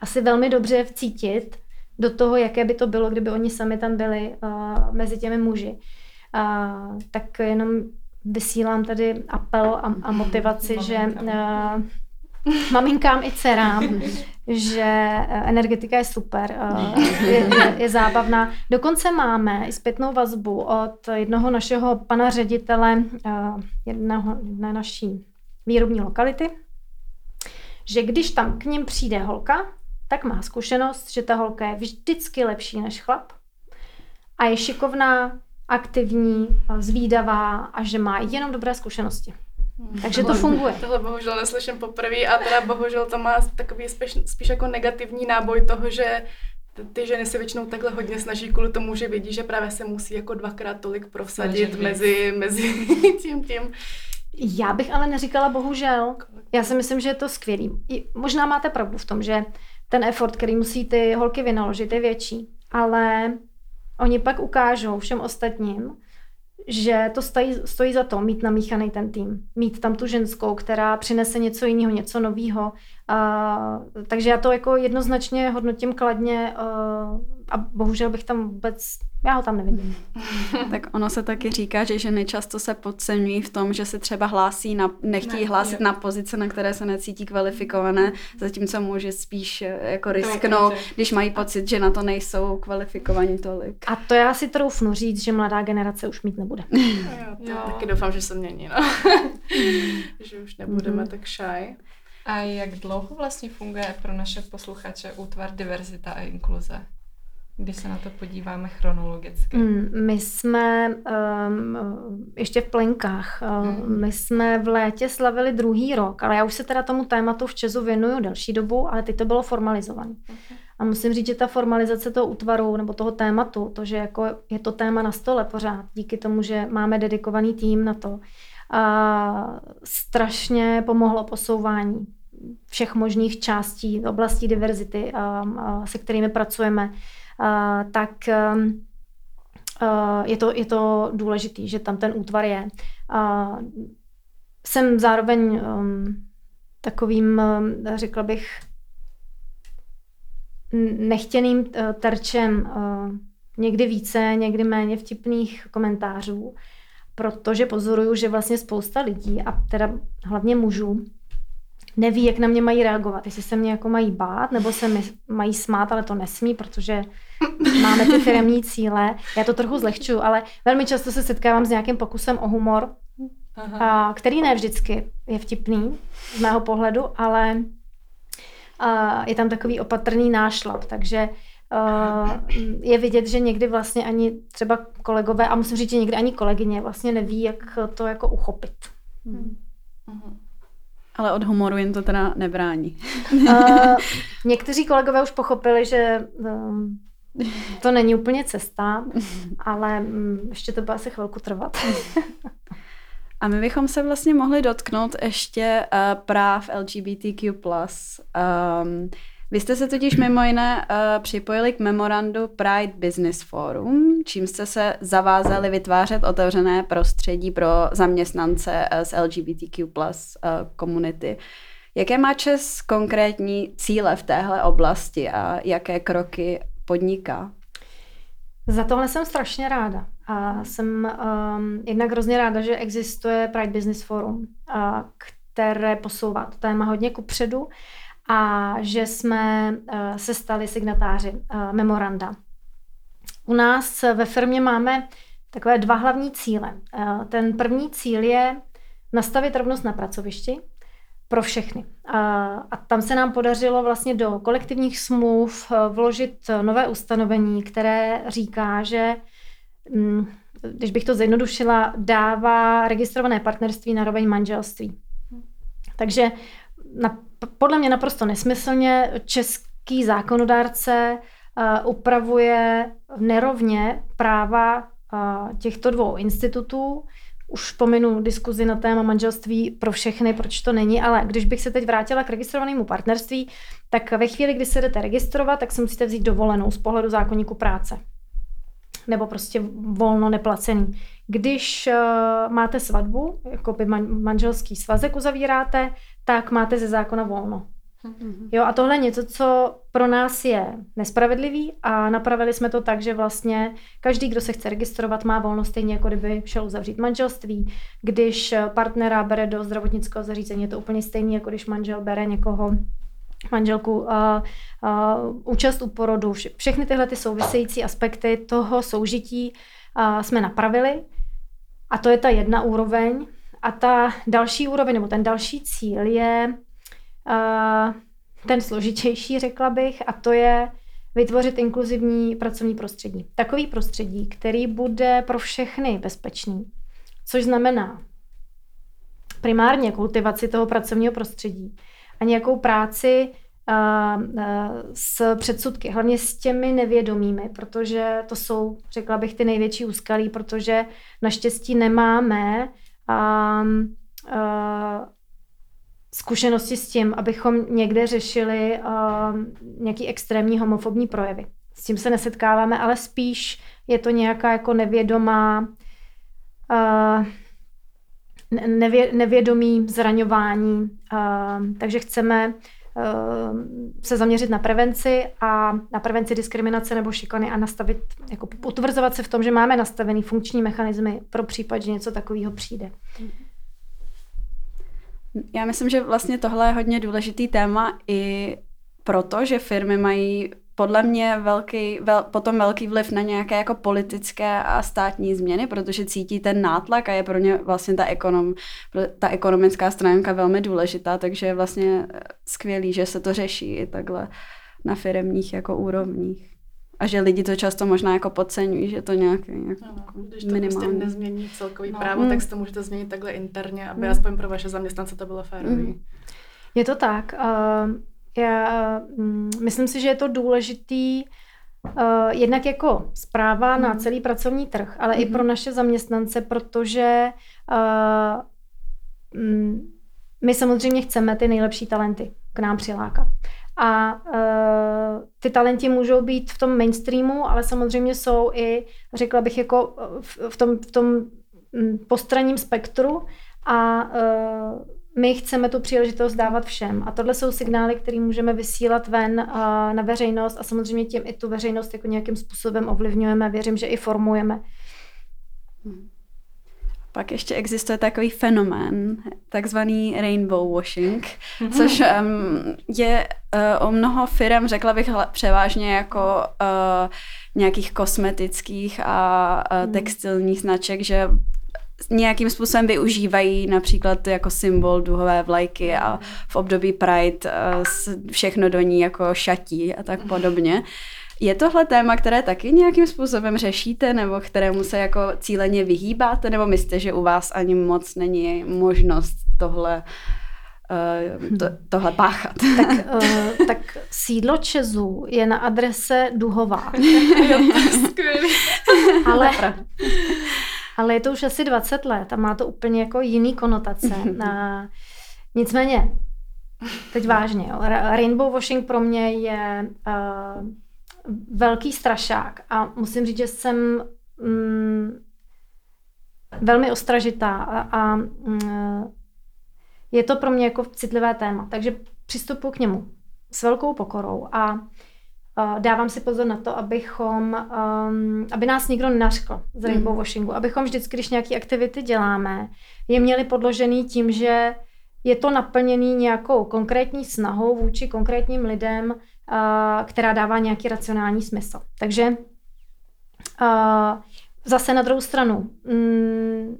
asi velmi dobře vcítit do toho, jaké by to bylo, kdyby oni sami tam byli uh, mezi těmi muži. Uh, tak jenom vysílám tady apel a, a motivaci, že uh, maminkám i dcerám, že energetika je super, je, je, je zábavná. Dokonce máme i zpětnou vazbu od jednoho našeho pana ředitele jednoho, jedné naší výrobní lokality, že když tam k ním přijde holka, tak má zkušenost, že ta holka je vždycky lepší než chlap a je šikovná, aktivní, zvídavá a že má jenom dobré zkušenosti. Takže to funguje. Tohle bohužel neslyším poprvé a teda bohužel to má takový spíš, spíš jako negativní náboj toho, že ty ženy se většinou takhle hodně snaží kvůli tomu, že vidí, že právě se musí jako dvakrát tolik prosadit mezi, mezi <laughs> tím tím. Já bych ale neříkala bohužel. Já si myslím, že je to skvělý. Možná máte pravdu v tom, že ten effort, který musí ty holky vynaložit, je větší. Ale oni pak ukážou všem ostatním, že to stojí, stojí za to mít namíchaný ten tým. Mít tam tu ženskou, která přinese něco jiného, něco nového. Uh, takže já to jako jednoznačně hodnotím kladně uh, a bohužel bych tam vůbec, já ho tam nevidím. <laughs> tak ono se taky říká, že ženy často se podceňují v tom, že se třeba hlásí na, nechtějí ne, hlásit je. na pozice, na které se necítí kvalifikované, zatímco může spíš eh, jako risknout, když mají pocit, že na to nejsou kvalifikovaní tolik. A to já si troufnu říct, že mladá generace už mít nebude. <laughs> jo, to jo. taky doufám, že se mění, no. <laughs> že už nebudeme mm-hmm. tak shy. A jak dlouho vlastně funguje pro naše posluchače útvar diverzita a inkluze? Když se na to podíváme chronologicky. Mm, my jsme um, ještě v plenkách. Mm. My jsme v létě slavili druhý rok, ale já už se teda tomu tématu v Česu věnuju delší dobu, ale teď to bylo formalizované. Okay. A musím říct, že ta formalizace toho útvaru nebo toho tématu, to, že jako je to téma na stole pořád, díky tomu, že máme dedikovaný tým na to, a strašně pomohlo posouvání všech možných částí, oblastí diverzity, se kterými pracujeme tak um, je to, je to důležitý, že tam ten útvar je. Jsem zároveň um, takovým, um, řekla bych, nechtěným uh, terčem uh, někdy více, někdy méně vtipných komentářů, protože pozoruju, že vlastně spousta lidí, a teda hlavně mužů, neví, jak na mě mají reagovat. Jestli se mě jako mají bát, nebo se mi mají smát, ale to nesmí, protože <laughs> máme ty firmní cíle. Já to trochu zlehčuju, ale velmi často se setkávám s nějakým pokusem o humor, a, který ne vždycky je vtipný z mého pohledu, ale a, je tam takový opatrný nášlap, takže Uh, je vidět, že někdy vlastně ani třeba kolegové, a musím říct, že někdy ani kolegyně vlastně neví, jak to jako uchopit. Hmm. hmm. Ale od humoru jim to teda nebrání. Uh, <laughs> někteří kolegové už pochopili, že um, to není úplně cesta, ale um, ještě to bude asi chvilku trvat. A my bychom se vlastně mohli dotknout ještě uh, práv LGBTQ+. Um, vy jste se totiž mimo jiné uh, připojili k memorandu Pride Business Forum, čím jste se zavázali vytvářet otevřené prostředí pro zaměstnance uh, z LGBTQ plus uh, komunity. Jaké má Čes konkrétní cíle v téhle oblasti a jaké kroky podniká? Za tohle jsem strašně ráda. A jsem um, jednak hrozně ráda, že existuje Pride Business Forum, uh, které posouvá to téma hodně kupředu a že jsme eh, se stali signatáři eh, memoranda. U nás ve firmě máme takové dva hlavní cíle. Eh, ten první cíl je nastavit rovnost na pracovišti pro všechny. A tam se nám podařilo vlastně do kolektivních smluv vložit nové ustanovení, které říká, že mm, když bych to zjednodušila, dává registrované partnerství na roveň manželství. Takže na podle mě naprosto nesmyslně český zákonodárce upravuje nerovně práva těchto dvou institutů. Už pominu diskuzi na téma manželství pro všechny, proč to není, ale když bych se teď vrátila k registrovanému partnerství, tak ve chvíli, kdy se jdete registrovat, tak si musíte vzít dovolenou z pohledu zákonníku práce. Nebo prostě volno neplacený. Když uh, máte svatbu, jako by man, manželský svazek uzavíráte, tak máte ze zákona volno. Mm-hmm. Jo, a tohle je něco, co pro nás je nespravedlivý a napravili jsme to tak, že vlastně každý, kdo se chce registrovat, má volnost stejně, jako kdyby šel uzavřít manželství. Když partnera bere do zdravotnického zařízení, je to úplně stejný, jako když manžel bere někoho manželku, uh, uh, účast u porodu, vše, všechny tyhle ty související aspekty toho soužití uh, jsme napravili. A to je ta jedna úroveň. A ta další úroveň, nebo ten další cíl je ten složitější, řekla bych, a to je vytvořit inkluzivní pracovní prostředí. Takový prostředí, který bude pro všechny bezpečný, což znamená primárně kultivaci toho pracovního prostředí a nějakou práci uh, uh, s předsudky, hlavně s těmi nevědomými, protože to jsou, řekla bych, ty největší úskalí, protože naštěstí nemáme um, uh, zkušenosti s tím, abychom někde řešili uh, nějaký extrémní homofobní projevy. S tím se nesetkáváme, ale spíš je to nějaká jako nevědomá uh, nevě, nevědomí zraňování. Uh, takže chceme uh, se zaměřit na prevenci a na prevenci diskriminace nebo šikany a nastavit, jako potvrzovat se v tom, že máme nastavený funkční mechanismy pro případ, že něco takového přijde. Já myslím, že vlastně tohle je hodně důležitý téma i proto, že firmy mají podle mě velký, vel, potom velký vliv na nějaké jako politické a státní změny, protože cítí ten nátlak a je pro ně vlastně ta, ekonom, ta ekonomická stránka velmi důležitá, takže je vlastně skvělý, že se to řeší i takhle na firmních jako úrovních. A že lidi to často možná jako podceňují, že to nějaký jako no, Když to minimální. prostě nezmění celkový no. právo, hmm. tak si to můžete změnit takhle interně, aby hmm. aspoň pro vaše zaměstnance to bylo férové. Hmm. Je to tak. Uh, já um, myslím si, že je to důležitý uh, jednak jako zpráva hmm. na celý pracovní trh, ale hmm. i pro naše zaměstnance, protože uh, my samozřejmě chceme ty nejlepší talenty k nám přilákat. A uh, ty talenti můžou být v tom mainstreamu, ale samozřejmě jsou i, řekla bych, jako v, v tom, v tom mm, postranním spektru a uh, my chceme tu příležitost dávat všem. A tohle jsou signály, které můžeme vysílat ven uh, na veřejnost a samozřejmě tím i tu veřejnost jako nějakým způsobem ovlivňujeme. Věřím, že i formujeme. Hmm. Pak ještě existuje takový fenomén, takzvaný rainbow washing, mm-hmm. což um, je uh, o mnoho firm, řekla bych převážně jako uh, nějakých kosmetických a uh, textilních značek, že nějakým způsobem využívají například jako symbol duhové vlajky a v období Pride uh, všechno do ní jako šatí a tak podobně. Je tohle téma, které taky nějakým způsobem řešíte, nebo kterému se jako cíleně vyhýbáte, nebo myslíte, že u vás ani moc není možnost tohle Uh, to, tohle páchat. Tak, uh, <laughs> tak sídlo Česu je na adrese Duhová. <laughs> jo, skvělý. ale, ale je to už asi 20 let a má to úplně jako jiný konotace. <laughs> A, nicméně, teď vážně, jo, rainbow washing pro mě je uh, velký strašák a musím říct, že jsem mm, velmi ostražitá a, a mm, je to pro mě jako citlivé téma, takže přistupuji k němu s velkou pokorou a dávám si pozor na to, abychom, um, aby nás nikdo nenařkl z rainbow mm. washingu, abychom vždycky, když nějaké aktivity děláme, je měli podložený tím, že je to naplněný nějakou konkrétní snahou vůči konkrétním lidem, která dává nějaký racionální smysl. Takže zase na druhou stranu, mm,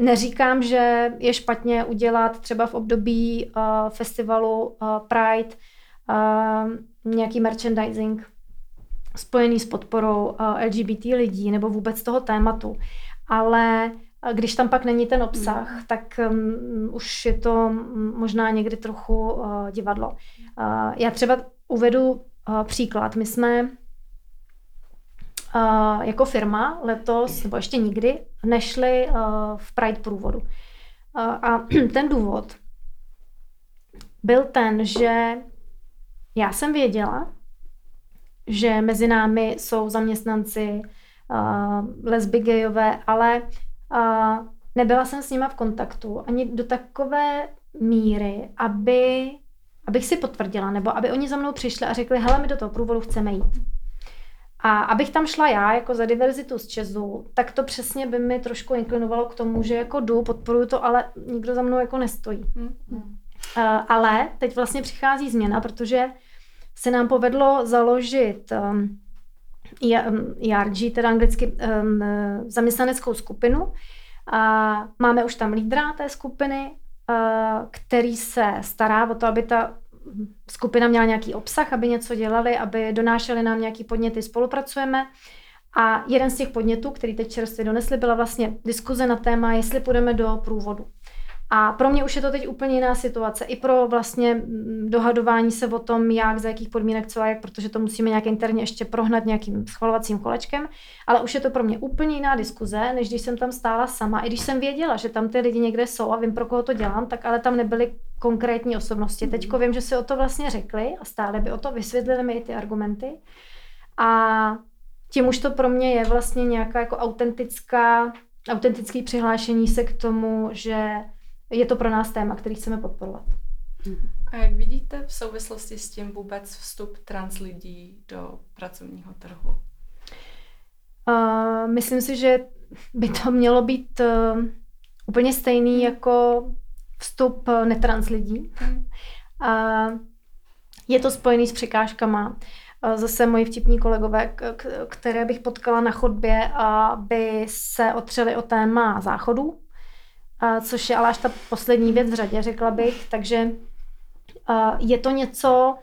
neříkám, že je špatně udělat třeba v období festivalu Pride nějaký merchandising spojený s podporou LGBT lidí nebo vůbec toho tématu. Ale když tam pak není ten obsah, mm. tak um, už je to možná někdy trochu uh, divadlo. Uh, já třeba uvedu uh, příklad. My jsme uh, jako firma letos, nebo ještě nikdy, nešli uh, v Pride průvodu. Uh, a <clears throat> ten důvod byl ten, že já jsem věděla, že mezi námi jsou zaměstnanci uh, lesby, gejové, ale uh, nebyla jsem s nima v kontaktu ani do takové míry, aby, abych si potvrdila, nebo aby oni za mnou přišli a řekli, hele, my do toho průvodu chceme jít. A abych tam šla já jako za diverzitu z Česu, tak to přesně by mi trošku inklinovalo k tomu, že jako jdu, podporuju to, ale nikdo za mnou jako nestojí. Mm-hmm. Uh, ale teď vlastně přichází změna, protože se nám povedlo založit ERG, teda anglicky um, zaměstnaneckou skupinu. A máme už tam lídra té skupiny, uh, který se stará o to, aby ta skupina měla nějaký obsah, aby něco dělali, aby donášeli nám nějaký podněty, spolupracujeme. A jeden z těch podnětů, který teď čerstvě donesli, byla vlastně diskuze na téma, jestli půjdeme do průvodu. A pro mě už je to teď úplně jiná situace. I pro vlastně dohadování se o tom, jak, za jakých podmínek, co a jak, protože to musíme nějak interně ještě prohnat nějakým schvalovacím kolečkem. Ale už je to pro mě úplně jiná diskuze, než když jsem tam stála sama. I když jsem věděla, že tam ty lidi někde jsou a vím, pro koho to dělám, tak ale tam nebyly konkrétní osobnosti. Teďko vím, že si o to vlastně řekli a stále by o to vysvětlili mi i ty argumenty. A tím už to pro mě je vlastně nějaká jako autentická, autentický přihlášení se k tomu, že je to pro nás téma, který chceme podporovat. A jak vidíte v souvislosti s tím vůbec vstup trans lidí do pracovního trhu? Uh, myslím si, že by to mělo být uh, úplně stejný hmm. jako vstup netrans lidí. Hmm. Uh, je to spojený s překážkama. Zase moji vtipní kolegové, které bych potkala na chodbě, aby se otřeli o téma záchodu, což je ale až ta poslední věc v řadě, řekla bych. Takže je to něco,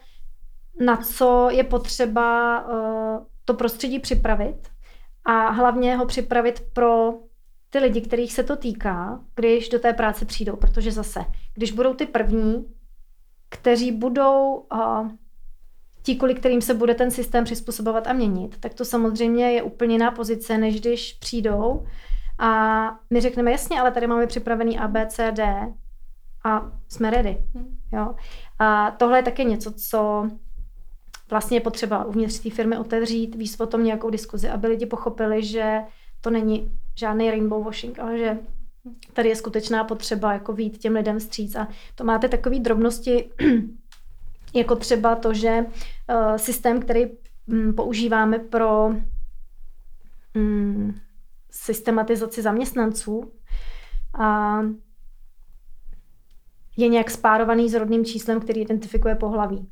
na co je potřeba to prostředí připravit a hlavně ho připravit pro ty lidi, kterých se to týká, když do té práce přijdou, protože zase, když budou ty první, kteří budou ti, kvůli kterým se bude ten systém přizpůsobovat a měnit, tak to samozřejmě je úplně jiná pozice, než když přijdou a my řekneme, jasně, ale tady máme připravený A, B, C, D a jsme ready. Hmm. Jo? A tohle je také něco, co vlastně je potřeba uvnitř té firmy otevřít, víc o tom nějakou diskuzi, aby lidi pochopili, že to není žádný rainbow washing, ale že tady je skutečná potřeba jako vít těm lidem vstříc. A to máte takové drobnosti, <clears throat> jako třeba to, že uh, systém, který um, používáme pro um, systematizaci zaměstnanců a je nějak spárovaný s rodným číslem, který identifikuje pohlaví.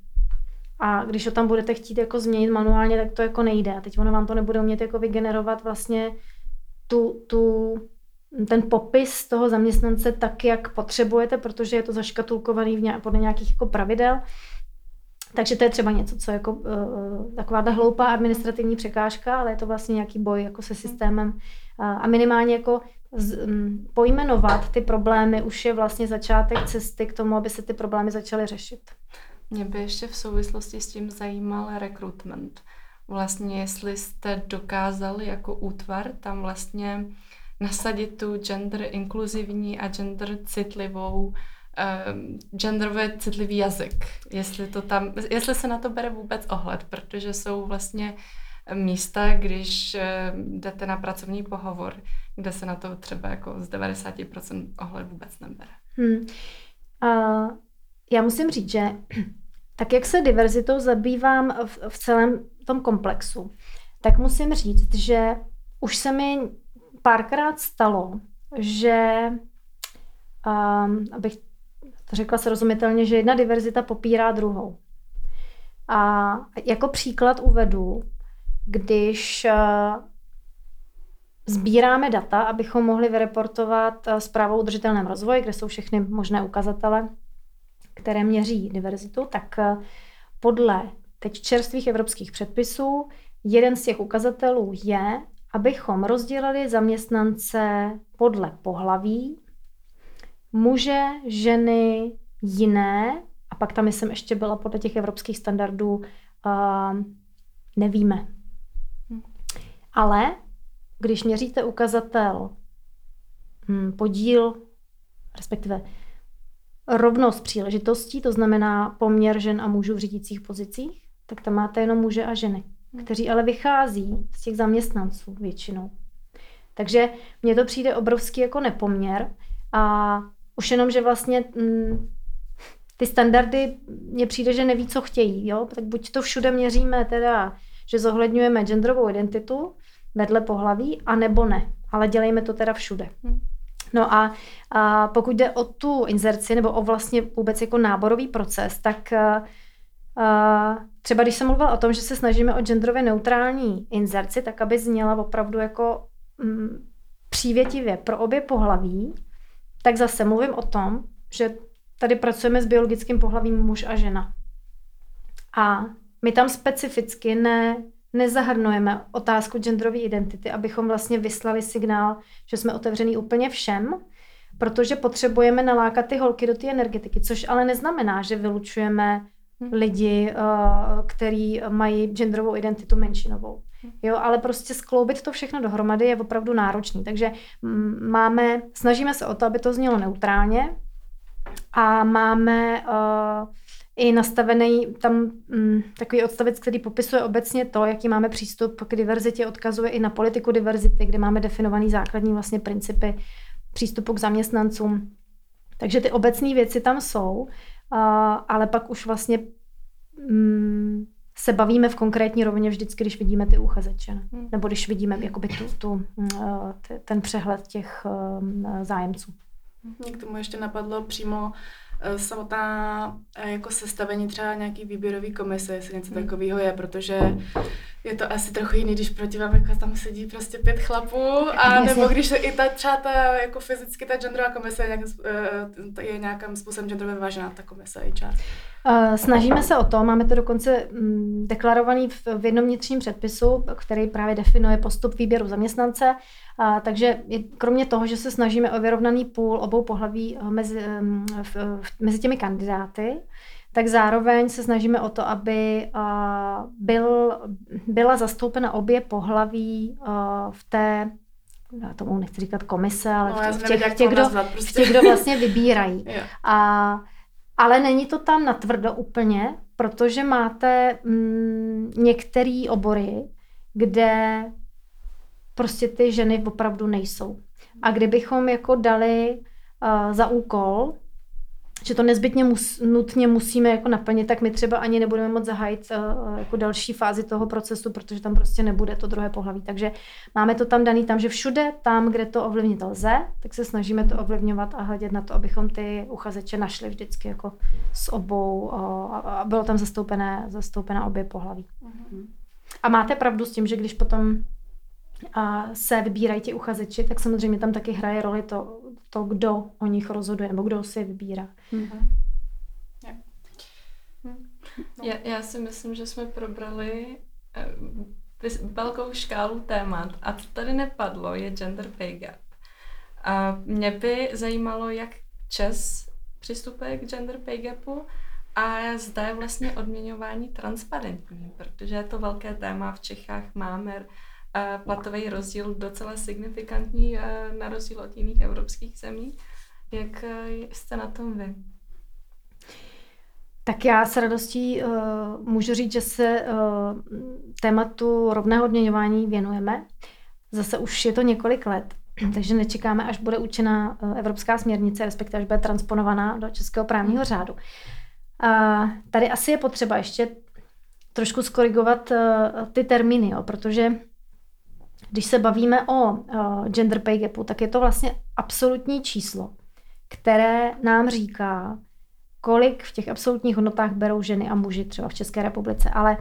A když ho tam budete chtít jako změnit manuálně, tak to jako nejde. A teď ono vám to nebude umět jako vygenerovat vlastně tu, tu, ten popis toho zaměstnance tak, jak potřebujete, protože je to zaškatulkovaný v nějak, podle nějakých jako pravidel. Takže to je třeba něco, co jako uh, taková hloupá administrativní překážka, ale je to vlastně nějaký boj jako se systémem a minimálně jako z, um, pojmenovat ty problémy už je vlastně začátek cesty k tomu, aby se ty problémy začaly řešit. Mě by ještě v souvislosti s tím zajímal rekrutment. Vlastně jestli jste dokázali jako útvar tam vlastně nasadit tu gender inkluzivní a gender citlivou uh, genderově citlivý jazyk, jestli, to tam, jestli se na to bere vůbec ohled, protože jsou vlastně místa, když eh, jdete na pracovní pohovor, kde se na to třeba jako z 90% ohled vůbec nebere. Hmm. Uh, já musím říct, že <clears throat> tak jak se diverzitou zabývám v, v celém tom komplexu, tak musím říct, že už se mi párkrát stalo, že um, abych to řekla srozumitelně, že jedna diverzita popírá druhou. A jako příklad uvedu, když eh, sbíráme data, abychom mohli vyreportovat eh, zprávu o udržitelném rozvoji, kde jsou všechny možné ukazatele, které měří diverzitu, tak eh, podle teď čerstvých evropských předpisů jeden z těch ukazatelů je, abychom rozdělili zaměstnance podle pohlaví, muže, ženy, jiné, a pak tam jsem ještě byla podle těch evropských standardů, uh, nevíme. Ale když měříte ukazatel hm, podíl, respektive rovnost příležitostí, to znamená poměr žen a mužů v řídících pozicích, tak tam máte jenom muže a ženy, kteří ale vychází z těch zaměstnanců většinou. Takže mně to přijde obrovský jako nepoměr a už jenom, že vlastně mm, ty standardy, mně přijde, že neví, co chtějí, jo? tak buď to všude měříme teda, že zohledňujeme genderovou identitu vedle pohlaví, anebo ne, ale dělejme to teda všude. Hmm. No a, a pokud jde o tu inzerci nebo o vlastně vůbec jako náborový proces, tak a, a, třeba když jsem mluvila o tom, že se snažíme o genderově neutrální inzerci, tak aby zněla opravdu jako mm, přívětivě pro obě pohlaví, tak zase mluvím o tom, že tady pracujeme s biologickým pohlavím muž a žena. A my tam specificky ne, nezahrnujeme otázku genderové identity, abychom vlastně vyslali signál, že jsme otevřený úplně všem, protože potřebujeme nalákat ty holky do té energetiky, což ale neznamená, že vylučujeme lidi, uh, který mají genderovou identitu menšinovou. Jo, ale prostě skloubit to všechno dohromady je opravdu náročný. Takže máme, snažíme se o to, aby to znělo neutrálně a máme uh, i nastavený tam um, takový odstavec, který popisuje obecně to, jaký máme přístup k diverzitě, odkazuje i na politiku diverzity, kde máme definovaný základní vlastně principy přístupu k zaměstnancům. Takže ty obecné věci tam jsou, uh, ale pak už vlastně um, se bavíme v konkrétní rovině vždycky, když vidíme ty uchazeče. Hmm. Nebo když vidíme jakoby tu, tu, uh, ten přehled těch uh, zájemců. Mě k tomu ještě napadlo přímo eh, samotná jako sestavení třeba nějaký výběrový komise, jestli něco hmm. takového je, protože je to asi trochu jiný, když proti vám jako tam sedí prostě pět chlapů, a nebo když se i ta třeba ta, jako fyzicky ta genderová komise je, nějakým, je nějakým způsobem genderově vyvážená, ta komise i část. Snažíme se o to, máme to dokonce mm, deklarovaný v jednom vnitřním předpisu, který právě definuje postup výběru zaměstnance. Takže kromě toho, že se snažíme o vyrovnaný půl obou pohlaví eh, mezi, mezi těmi kandidáty, tak zároveň se snažíme o to, aby byl, byla zastoupena obě pohlaví v té já tomu nechci říkat komise, ale no, v, těch, v, těch, v, těch, kdo, prostě. v těch, kdo vlastně vybírají. <laughs> a ale není to tam natvrdo úplně, protože máte mm, některé obory, kde prostě ty ženy opravdu nejsou. A kdybychom jako dali uh, za úkol že to nezbytně mus, nutně musíme jako naplnit, tak my třeba ani nebudeme moct zahájit uh, jako další fázi toho procesu, protože tam prostě nebude to druhé pohlaví. Takže máme to tam daný tam, že všude tam, kde to ovlivnit lze, tak se snažíme to ovlivňovat a hledět na to, abychom ty uchazeče našli vždycky jako s obou uh, a bylo tam zastoupené, zastoupené obě pohlaví. Uh-huh. A máte pravdu s tím, že když potom a se vybírají ti uchazeči, tak samozřejmě tam taky hraje roli to, to kdo o nich rozhoduje, nebo kdo si je vybírá. Mm-hmm. Já, já si myslím, že jsme probrali eh, velkou škálu témat a co tady nepadlo, je gender pay gap. A mě by zajímalo, jak Čes přistupuje k gender pay gapu a zda je vlastně odměňování transparentní, protože je to velké téma v Čechách. Máme platový rozdíl docela signifikantní na rozdíl od jiných evropských zemí. Jak jste na tom vy? Tak já s radostí uh, můžu říct, že se uh, tématu rovného odměňování věnujeme. Zase už je to několik let, <clears throat> takže nečekáme, až bude účinná evropská směrnice, respektive až bude transponovaná do českého právního řádu. Uh, tady asi je potřeba ještě trošku skorigovat uh, ty termíny, jo, protože když se bavíme o uh, gender pay gapu, tak je to vlastně absolutní číslo, které nám říká, kolik v těch absolutních hodnotách berou ženy a muži třeba v České republice, ale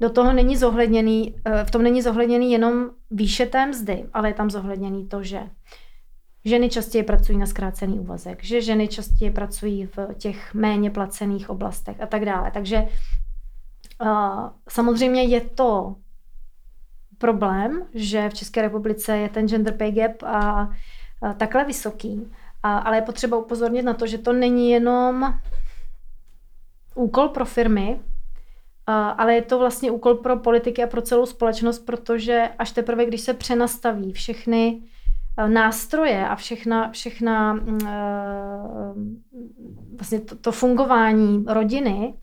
do toho není zohledněný, uh, v tom není zohledněný jenom výše té mzdy, ale je tam zohledněný to, že ženy častěji pracují na zkrácený úvazek, že ženy častěji pracují v těch méně placených oblastech a tak dále. Takže uh, samozřejmě je to problém, že v České republice je ten gender pay gap a, a takhle vysoký. A, ale je potřeba upozornit na to, že to není jenom úkol pro firmy ale je to vlastně úkol pro politiky a pro celou společnost, protože až teprve, když se přenastaví všechny Eh, nástroje a všechna, všechna mm, eh, vlastně to, to fungování rodiny,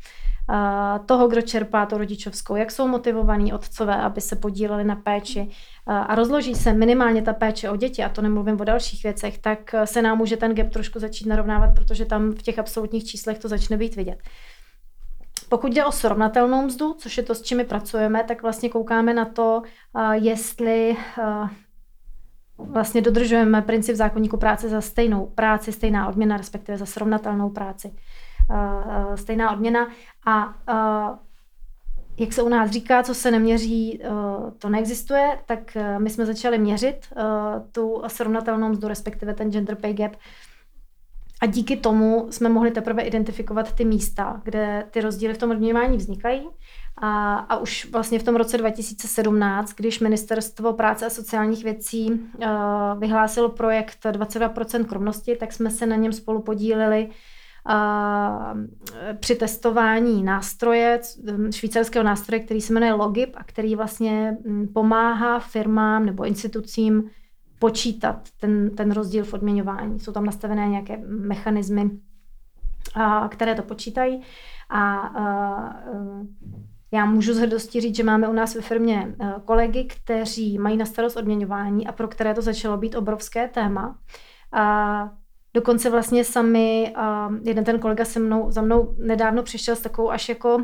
toho, kdo čerpá to rodičovskou, jak jsou motivovaní otcové, aby se podíleli na péči a rozloží se minimálně ta péče o děti, a to nemluvím o dalších věcech, tak se nám může ten gap trošku začít narovnávat, protože tam v těch absolutních číslech to začne být vidět. Pokud jde o srovnatelnou mzdu, což je to, s čím my pracujeme, tak vlastně koukáme na to, jestli vlastně dodržujeme princip zákonníku práce za stejnou práci, stejná odměna, respektive za srovnatelnou práci. Stejná odměna a jak se u nás říká, co se neměří, to neexistuje, tak my jsme začali měřit tu srovnatelnou mzdu, respektive ten gender pay gap. A díky tomu jsme mohli teprve identifikovat ty místa, kde ty rozdíly v tom odměňování vznikají a, a už vlastně v tom roce 2017, když Ministerstvo práce a sociálních věcí uh, vyhlásilo projekt 22% kromnosti, tak jsme se na něm spolu podíleli uh, při testování nástroje, švýcarského nástroje, který se jmenuje Logip a který vlastně hm, pomáhá firmám nebo institucím počítat ten, ten rozdíl v odměňování. Jsou tam nastavené nějaké mechanismy, které to počítají. A uh, já můžu z hrdosti říct, že máme u nás ve firmě eh, kolegy, kteří mají na starost odměňování a pro které to začalo být obrovské téma. A dokonce vlastně sami, jeden ten kolega se mnou, za mnou nedávno přišel s takovou až jako,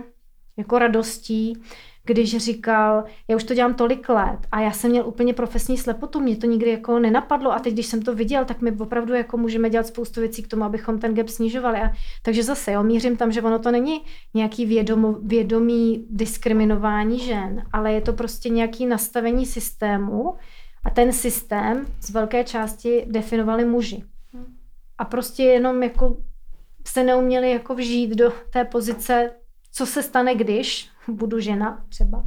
jako radostí, když říkal, já už to dělám tolik let a já jsem měl úplně profesní slepotu, mě to nikdy jako nenapadlo a teď, když jsem to viděl, tak my opravdu jako můžeme dělat spoustu věcí k tomu, abychom ten gap snižovali. A, takže zase, jo, mířím tam, že ono to není nějaký vědomo, vědomý diskriminování žen, ale je to prostě nějaký nastavení systému a ten systém z velké části definovali muži. A prostě jenom jako se neuměli jako vžít do té pozice, co se stane, když budu žena třeba.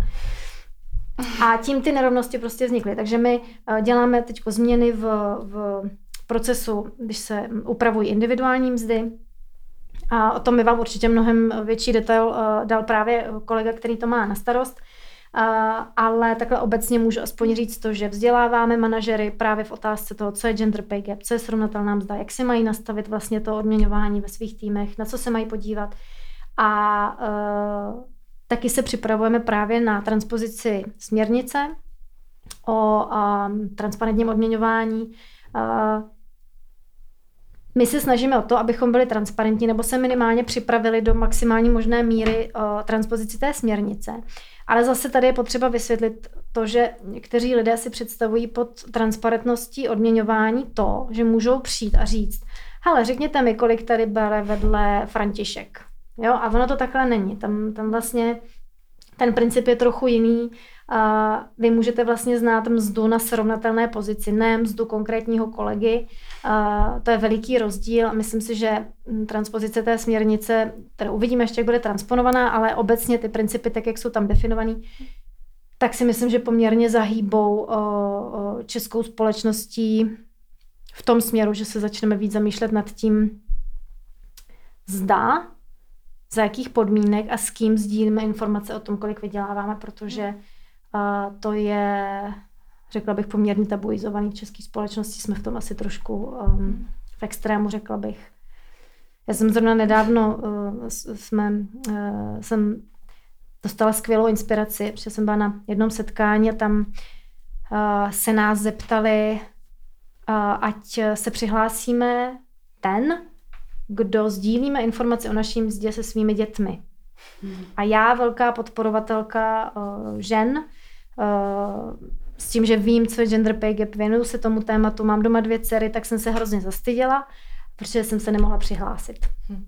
A tím ty nerovnosti prostě vznikly. Takže my eh, děláme teď změny v, v procesu, když se upravují individuální mzdy. A o tom mi vám určitě mnohem větší detail eh, dal právě kolega, který to má na starost. Ale takhle obecně můžu aspoň říct to, že vzděláváme manažery právě v otázce toho, co je gender pay gap, co je srovnatelná mzda, jak si mají nastavit vlastně to odměňování ve svých týmech, na co se mají podívat. A uh, Taky se připravujeme právě na transpozici směrnice o um, transparentním odměňování. Uh, my se snažíme o to, abychom byli transparentní nebo se minimálně připravili do maximální možné míry uh, transpozici té směrnice. Ale zase tady je potřeba vysvětlit to, že někteří lidé si představují pod transparentností odměňování to, že můžou přijít a říct, hele, řekněte mi, kolik tady bere vedle František. Jo, a ono to takhle není. Tam, tam vlastně ten princip je trochu jiný. A vy můžete vlastně znát mzdu na srovnatelné pozici, ne mzdu konkrétního kolegy. To je veliký rozdíl myslím si, že transpozice té směrnice, kterou uvidíme ještě, jak bude transponovaná, ale obecně ty principy, tak jak jsou tam definovaný, tak si myslím, že poměrně zahýbou českou společností v tom směru, že se začneme víc zamýšlet nad tím, zda za jakých podmínek a s kým sdílíme informace o tom, kolik vyděláváme, protože to je, řekla bych, poměrně tabuizovaný v české společnosti. Jsme v tom asi trošku um, v extrému, řekla bych. Já jsem zrovna nedávno uh, jsme, uh, jsem dostala skvělou inspiraci, protože jsem byla na jednom setkání a tam uh, se nás zeptali, uh, ať se přihlásíme ten, kdo sdílíme informace o naší mzdě se svými dětmi. Hmm. A já, velká podporovatelka uh, žen, uh, s tím, že vím, co je gender pay gap, věnuju se tomu tématu, mám doma dvě dcery, tak jsem se hrozně zastyděla, protože jsem se nemohla přihlásit. Hmm.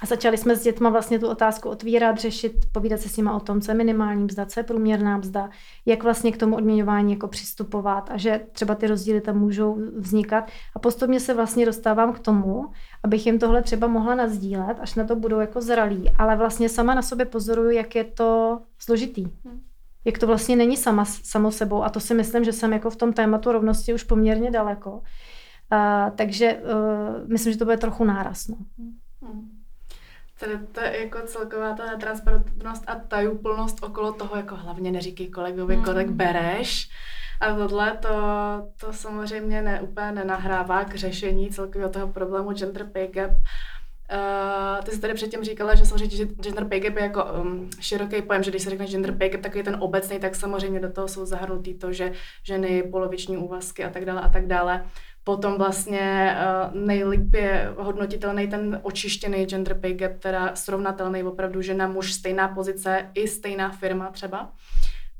A začali jsme s dětma vlastně tu otázku otvírat, řešit, povídat se s nimi o tom, co je minimální mzda, co je průměrná mzda, jak vlastně k tomu odměňování jako přistupovat a že třeba ty rozdíly tam můžou vznikat. A postupně se vlastně dostávám k tomu, abych jim tohle třeba mohla nazdílet, až na to budou jako zralí. Ale vlastně sama na sobě pozoruju, jak je to složitý. Hmm. Jak to vlastně není sama, samo sebou. A to si myslím, že jsem jako v tom tématu rovnosti už poměrně daleko. Uh, takže uh, myslím, že to bude trochu náraz. No. Hmm. Tedy to je jako celková ta transparentnost a tajuplnost okolo toho, jako hlavně neříkej kolegovi, mm. kolik bereš. A tohle to, to samozřejmě ne, úplně nenahrává k řešení celkového toho problému gender pay gap. Uh, ty jsi tady předtím říkala, že samozřejmě gender pay gap je jako um, široký pojem, že když se řekne gender pay gap, takový ten obecný, tak samozřejmě do toho jsou zahrnutý to, že ženy, poloviční úvazky a tak dále a tak dále. Potom vlastně uh, nejlíp je hodnotitelný ten očištěný gender pay gap, teda srovnatelný opravdu žena, muž, stejná pozice i stejná firma třeba,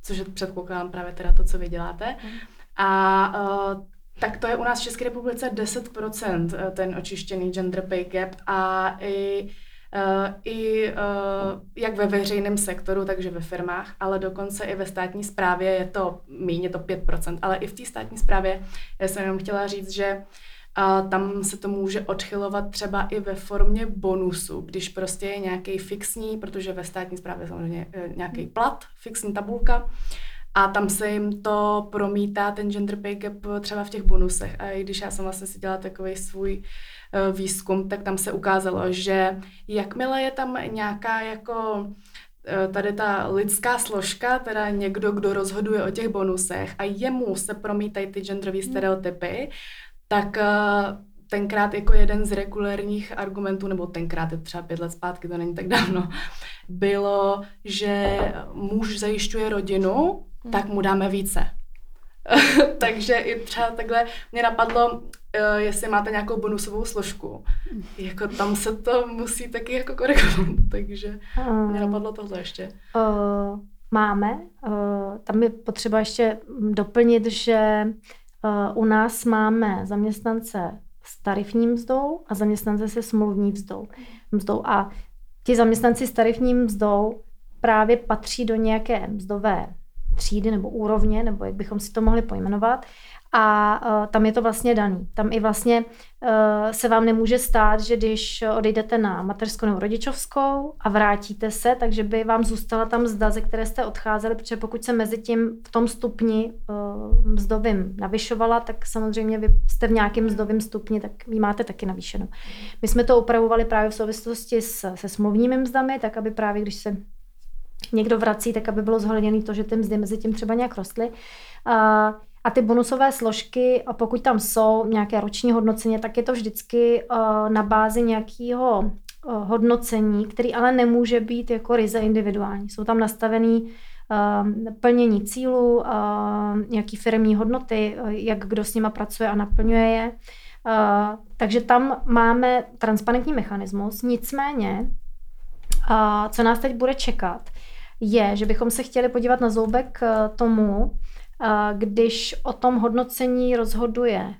což je předpokládám právě teda to, co vy děláte. Mm. A uh, tak to je u nás v České republice 10% eh, ten očištěný gender pay gap a i, uh, i uh, jak ve veřejném sektoru, takže ve firmách, ale dokonce i ve státní správě je to méně to 5%, ale i v té státní správě já jsem jenom chtěla říct, že a tam se to může odchylovat třeba i ve formě bonusu, když prostě je nějaký fixní, protože ve státní správě samozřejmě nějaký plat, fixní tabulka, a tam se jim to promítá, ten gender pay gap třeba v těch bonusech. A i když já jsem vlastně si dělala takový svůj uh, výzkum, tak tam se ukázalo, že jakmile je tam nějaká jako eh, tady ta lidská složka, teda někdo, kdo rozhoduje o těch bonusech a jemu se promítají ty genderové hmm. stereotypy, tak uh, tenkrát jako jeden z regulérních argumentů, nebo tenkrát je třeba pět let zpátky, to není tak dávno, bylo, že muž zajišťuje rodinu Hmm. tak mu dáme více. <laughs> Takže i třeba takhle mě napadlo, uh, jestli máte nějakou bonusovou složku. Hmm. Jako tam se to musí taky jako korekovat, <laughs> takže mě napadlo tohle ještě. Uh, máme. Uh, tam je potřeba ještě doplnit, že uh, u nás máme zaměstnance s tarifní mzdou a zaměstnance se smluvní mzdou. mzdou. A ti zaměstnanci s tarifní mzdou právě patří do nějaké mzdové třídy nebo úrovně, nebo jak bychom si to mohli pojmenovat. A uh, tam je to vlastně daný. Tam i vlastně uh, se vám nemůže stát, že když odejdete na mateřskou nebo rodičovskou a vrátíte se, takže by vám zůstala tam mzda, ze které jste odcházeli, protože pokud se mezi tím v tom stupni uh, mzdovým navyšovala, tak samozřejmě vy jste v nějakém mzdovém stupni, tak vy máte taky navýšenou. My jsme to upravovali právě v souvislosti s, se smluvními mzdami, tak aby právě když se někdo vrací, tak aby bylo zohledněné to, že ty mzdy mezi tím třeba nějak rostly. A, a ty bonusové složky, a pokud tam jsou nějaké roční hodnocení, tak je to vždycky na bázi nějakého hodnocení, který ale nemůže být jako ryze individuální. Jsou tam nastavený plnění cílů, nějaký firmní hodnoty, jak kdo s nima pracuje a naplňuje je. Takže tam máme transparentní mechanismus, nicméně, co nás teď bude čekat, je, že bychom se chtěli podívat na zoubek eh, tomu, eh, když o tom hodnocení rozhoduje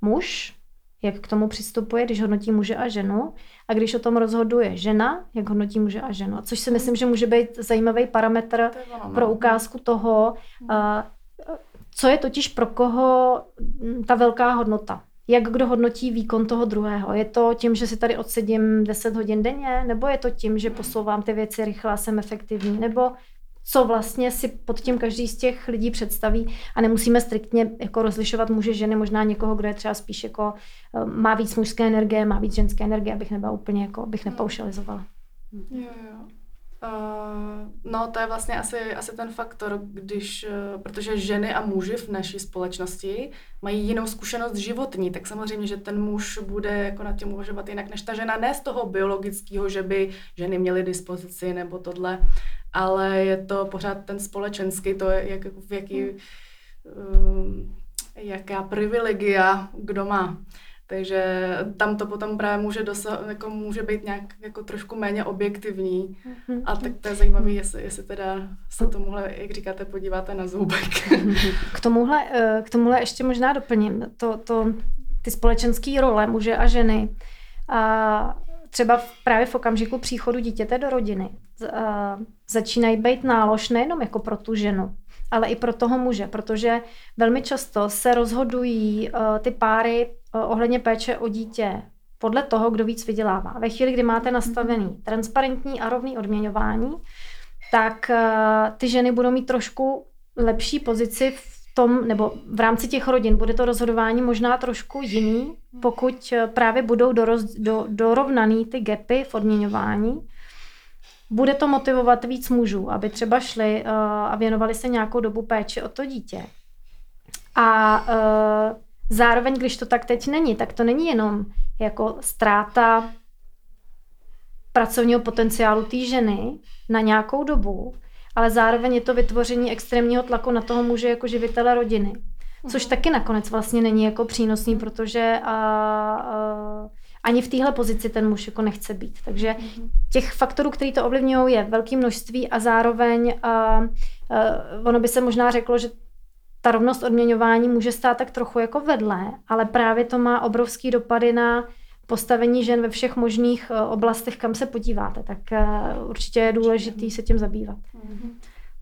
muž, jak k tomu přistupuje, když hodnotí muže a ženu, a když o tom rozhoduje žena, jak hodnotí muže a ženu. Což si myslím, že může být zajímavý parametr pro no. ukázku toho, eh, co je totiž pro koho hm, ta velká hodnota jak kdo hodnotí výkon toho druhého. Je to tím, že si tady odsedím 10 hodin denně, nebo je to tím, že posouvám ty věci rychle a jsem efektivní, nebo co vlastně si pod tím každý z těch lidí představí a nemusíme striktně jako rozlišovat muže, ženy, možná někoho, kdo je třeba spíš jako eh, má víc mužské energie, má víc ženské energie, abych nebyla úplně jako, bych nepaušalizovala. Jo, jo. Uh, no, to je vlastně asi, asi ten faktor, když, uh, protože ženy a muži v naší společnosti mají jinou zkušenost životní, tak samozřejmě, že ten muž bude jako nad tím uvažovat jinak než ta žena, ne z toho biologického, že by ženy měly dispozici nebo tohle, ale je to pořád ten společenský, to je jak, v jaký, uh, jaká privilegia kdo má. Takže tam to potom právě může, dosa- jako může být nějak jako trošku méně objektivní. Mm-hmm. A tak to je zajímavé, jestli, jestli teda se tomuhle, jak říkáte, podíváte na zoubek. <laughs> K tomuhle, eh, k tomuhle ještě možná doplním. To, to, ty společenské role muže a ženy. A třeba v, právě v okamžiku příchodu dítěte do rodiny začínají být nálož nejenom jako pro tu ženu, ale i pro toho muže, protože velmi často se rozhodují uh, ty páry ohledně péče o dítě podle toho, kdo víc vydělává. Ve chvíli, kdy máte nastavený transparentní a rovný odměňování, tak uh, ty ženy budou mít trošku lepší pozici v tom, nebo v rámci těch rodin bude to rozhodování možná trošku jiný, pokud eh, právě budou doroz, do, dorovnaný ty gapy v odměňování. Bude to motivovat víc mužů, aby třeba šli uh, a věnovali se nějakou dobu péči o to dítě. A zároveň, když to tak teď není, tak to není jenom jako ztráta pracovního potenciálu té ženy na nějakou dobu, ale zároveň je to vytvoření extrémního tlaku na toho muže jako živitele rodiny. Což mhm. taky nakonec vlastně není jako přínosný, protože a, a, ani v téhle pozici ten muž jako nechce být. Takže mhm. těch faktorů, který to ovlivňují, je velké množství a zároveň a, a, ono by se možná řeklo, že ta rovnost odměňování může stát tak trochu jako vedle, ale právě to má obrovský dopady na postavení žen ve všech možných eh, oblastech, kam se podíváte, tak eh, určitě je důležitý se tím zabývat.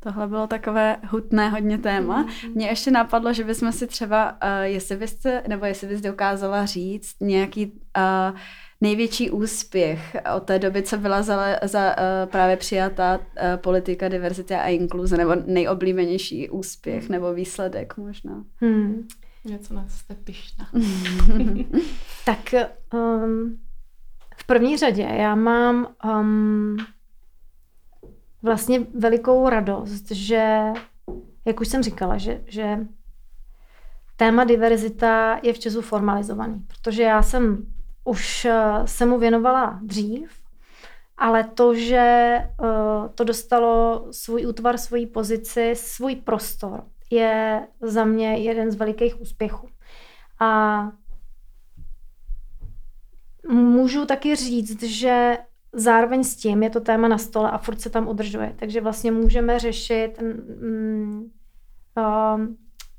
Tohle bylo takové hutné hodně téma. Mně ještě napadlo, že bychom si třeba, uh, jestli byste, nebo jestli bys dokázala říct nějaký uh, největší úspěch od té doby, co byla za, za uh, právě přijatá uh, politika diverzity a inkluze, nebo nejoblíbenější úspěch nebo výsledek možná. Hmm. Něco na jste pišná. <laughs> tak um, v první řadě já mám um, vlastně velikou radost, že, jak už jsem říkala, že, že téma diverzita je v Česu formalizovaný, protože já jsem už uh, se mu věnovala dřív, ale to, že uh, to dostalo svůj útvar, svoji pozici, svůj prostor, je za mě jeden z velikých úspěchů. A můžu taky říct, že zároveň s tím je to téma na stole a furt se tam udržuje. Takže vlastně můžeme řešit, mm, uh,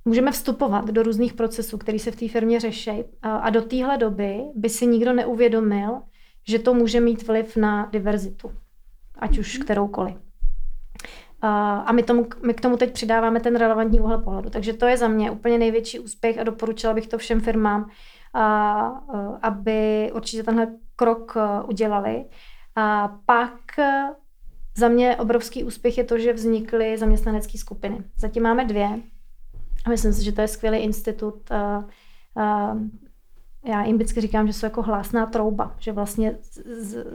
můžeme vstupovat do různých procesů, které se v té firmě řeší. A do téhle doby by si nikdo neuvědomil, že to může mít vliv na diverzitu, ať už mhm. kteroukoliv. A my, tomu, my k tomu teď přidáváme ten relevantní úhel pohledu. Takže to je za mě úplně největší úspěch a doporučila bych to všem firmám, aby určitě tenhle krok udělali. A pak za mě obrovský úspěch je to, že vznikly zaměstnanecké skupiny. Zatím máme dvě. A myslím si, že to je skvělý institut. Já jim vždycky říkám, že jsou jako hlásná trouba, že vlastně z,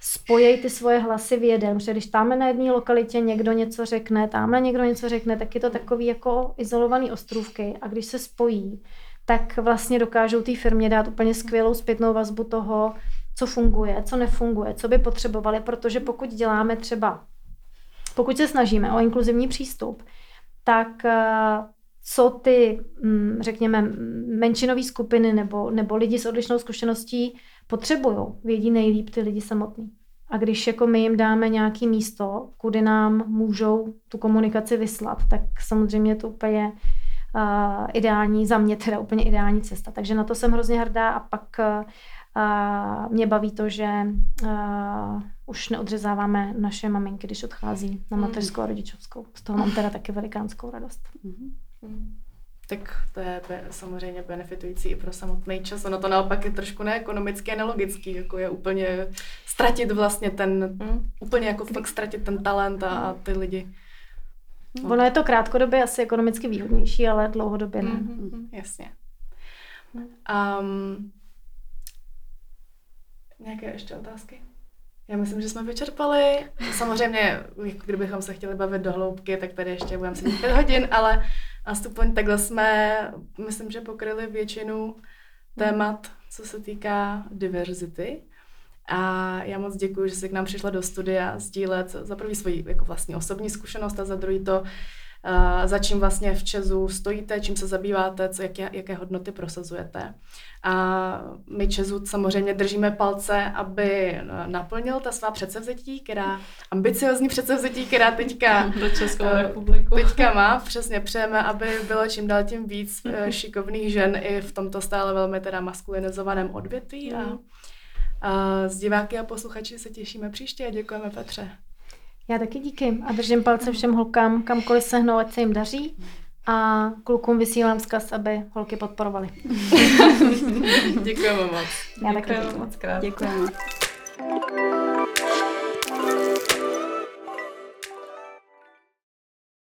spojí ty svoje hlasy v jeden, protože když tam na jedné lokalitě někdo něco řekne, tamhle někdo něco řekne, tak je to takový jako izolovaný ostrůvky a když se spojí, tak vlastně dokážou té firmě dát úplně skvělou zpětnou vazbu toho, co funguje, co nefunguje, co by potřebovali, protože pokud děláme třeba, pokud se snažíme o inkluzivní přístup, tak eh, co ty, mm, řekněme, menšinové skupiny nebo, nebo lidi s odlišnou zkušeností potřebují, vědí nejlíp ty lidi samotní. A když jako my jim dáme nějaký místo, kudy nám můžou tu komunikaci vyslat, tak samozřejmě to úplně uh, ideální, za mě teda úplně ideální cesta. Takže na to jsem hrozně hrdá a pak uh, mě baví to, že uh, už neodřezáváme naše maminky, když odchází na mateřskou a rodičovskou. Z toho mám teda taky velikánskou radost. Mm-hmm tak to je samozřejmě benefitující i pro samotný čas. Ono to naopak je trošku neekonomicky a nelogický, jako je úplně ztratit vlastně ten, mm. úplně jako fakt ztratit ten talent a, a ty lidi. No. Ono je to krátkodobě asi ekonomicky výhodnější, ale dlouhodobě ne. Mm-hmm, jasně. Um, nějaké ještě otázky? Já myslím, že jsme vyčerpali. Samozřejmě, jako kdybychom se chtěli bavit do hloubky, tak tady ještě budeme sedět pět hodin, ale aspoň takhle jsme, myslím, že pokryli většinu témat, co se týká diverzity. A já moc děkuji, že jsi k nám přišla do studia sdílet za první svoji jako vlastní osobní zkušenost a za druhý to, za čím vlastně v Česu stojíte, čím se zabýváte, co, jaké, jaké hodnoty prosazujete. A my Česu samozřejmě držíme palce, aby naplnil ta svá předsevzetí, která, ambiciozní předsevzetí, která teďka, <laughs> do Českou uh, republiku. teďka má. Přesně přejeme, aby bylo čím dál tím víc <laughs> šikovných žen i v tomto stále velmi teda maskulinizovaném odvětví. A, a z diváky a posluchači se těšíme příště a děkujeme Petře. Já taky díky a držím palce všem holkám, kamkoliv se hnou, ať se jim daří a klukům vysílám zkaz, aby holky podporovali. <laughs> Děkujeme moc. Já taky děkuji moc krát. Děkujeme.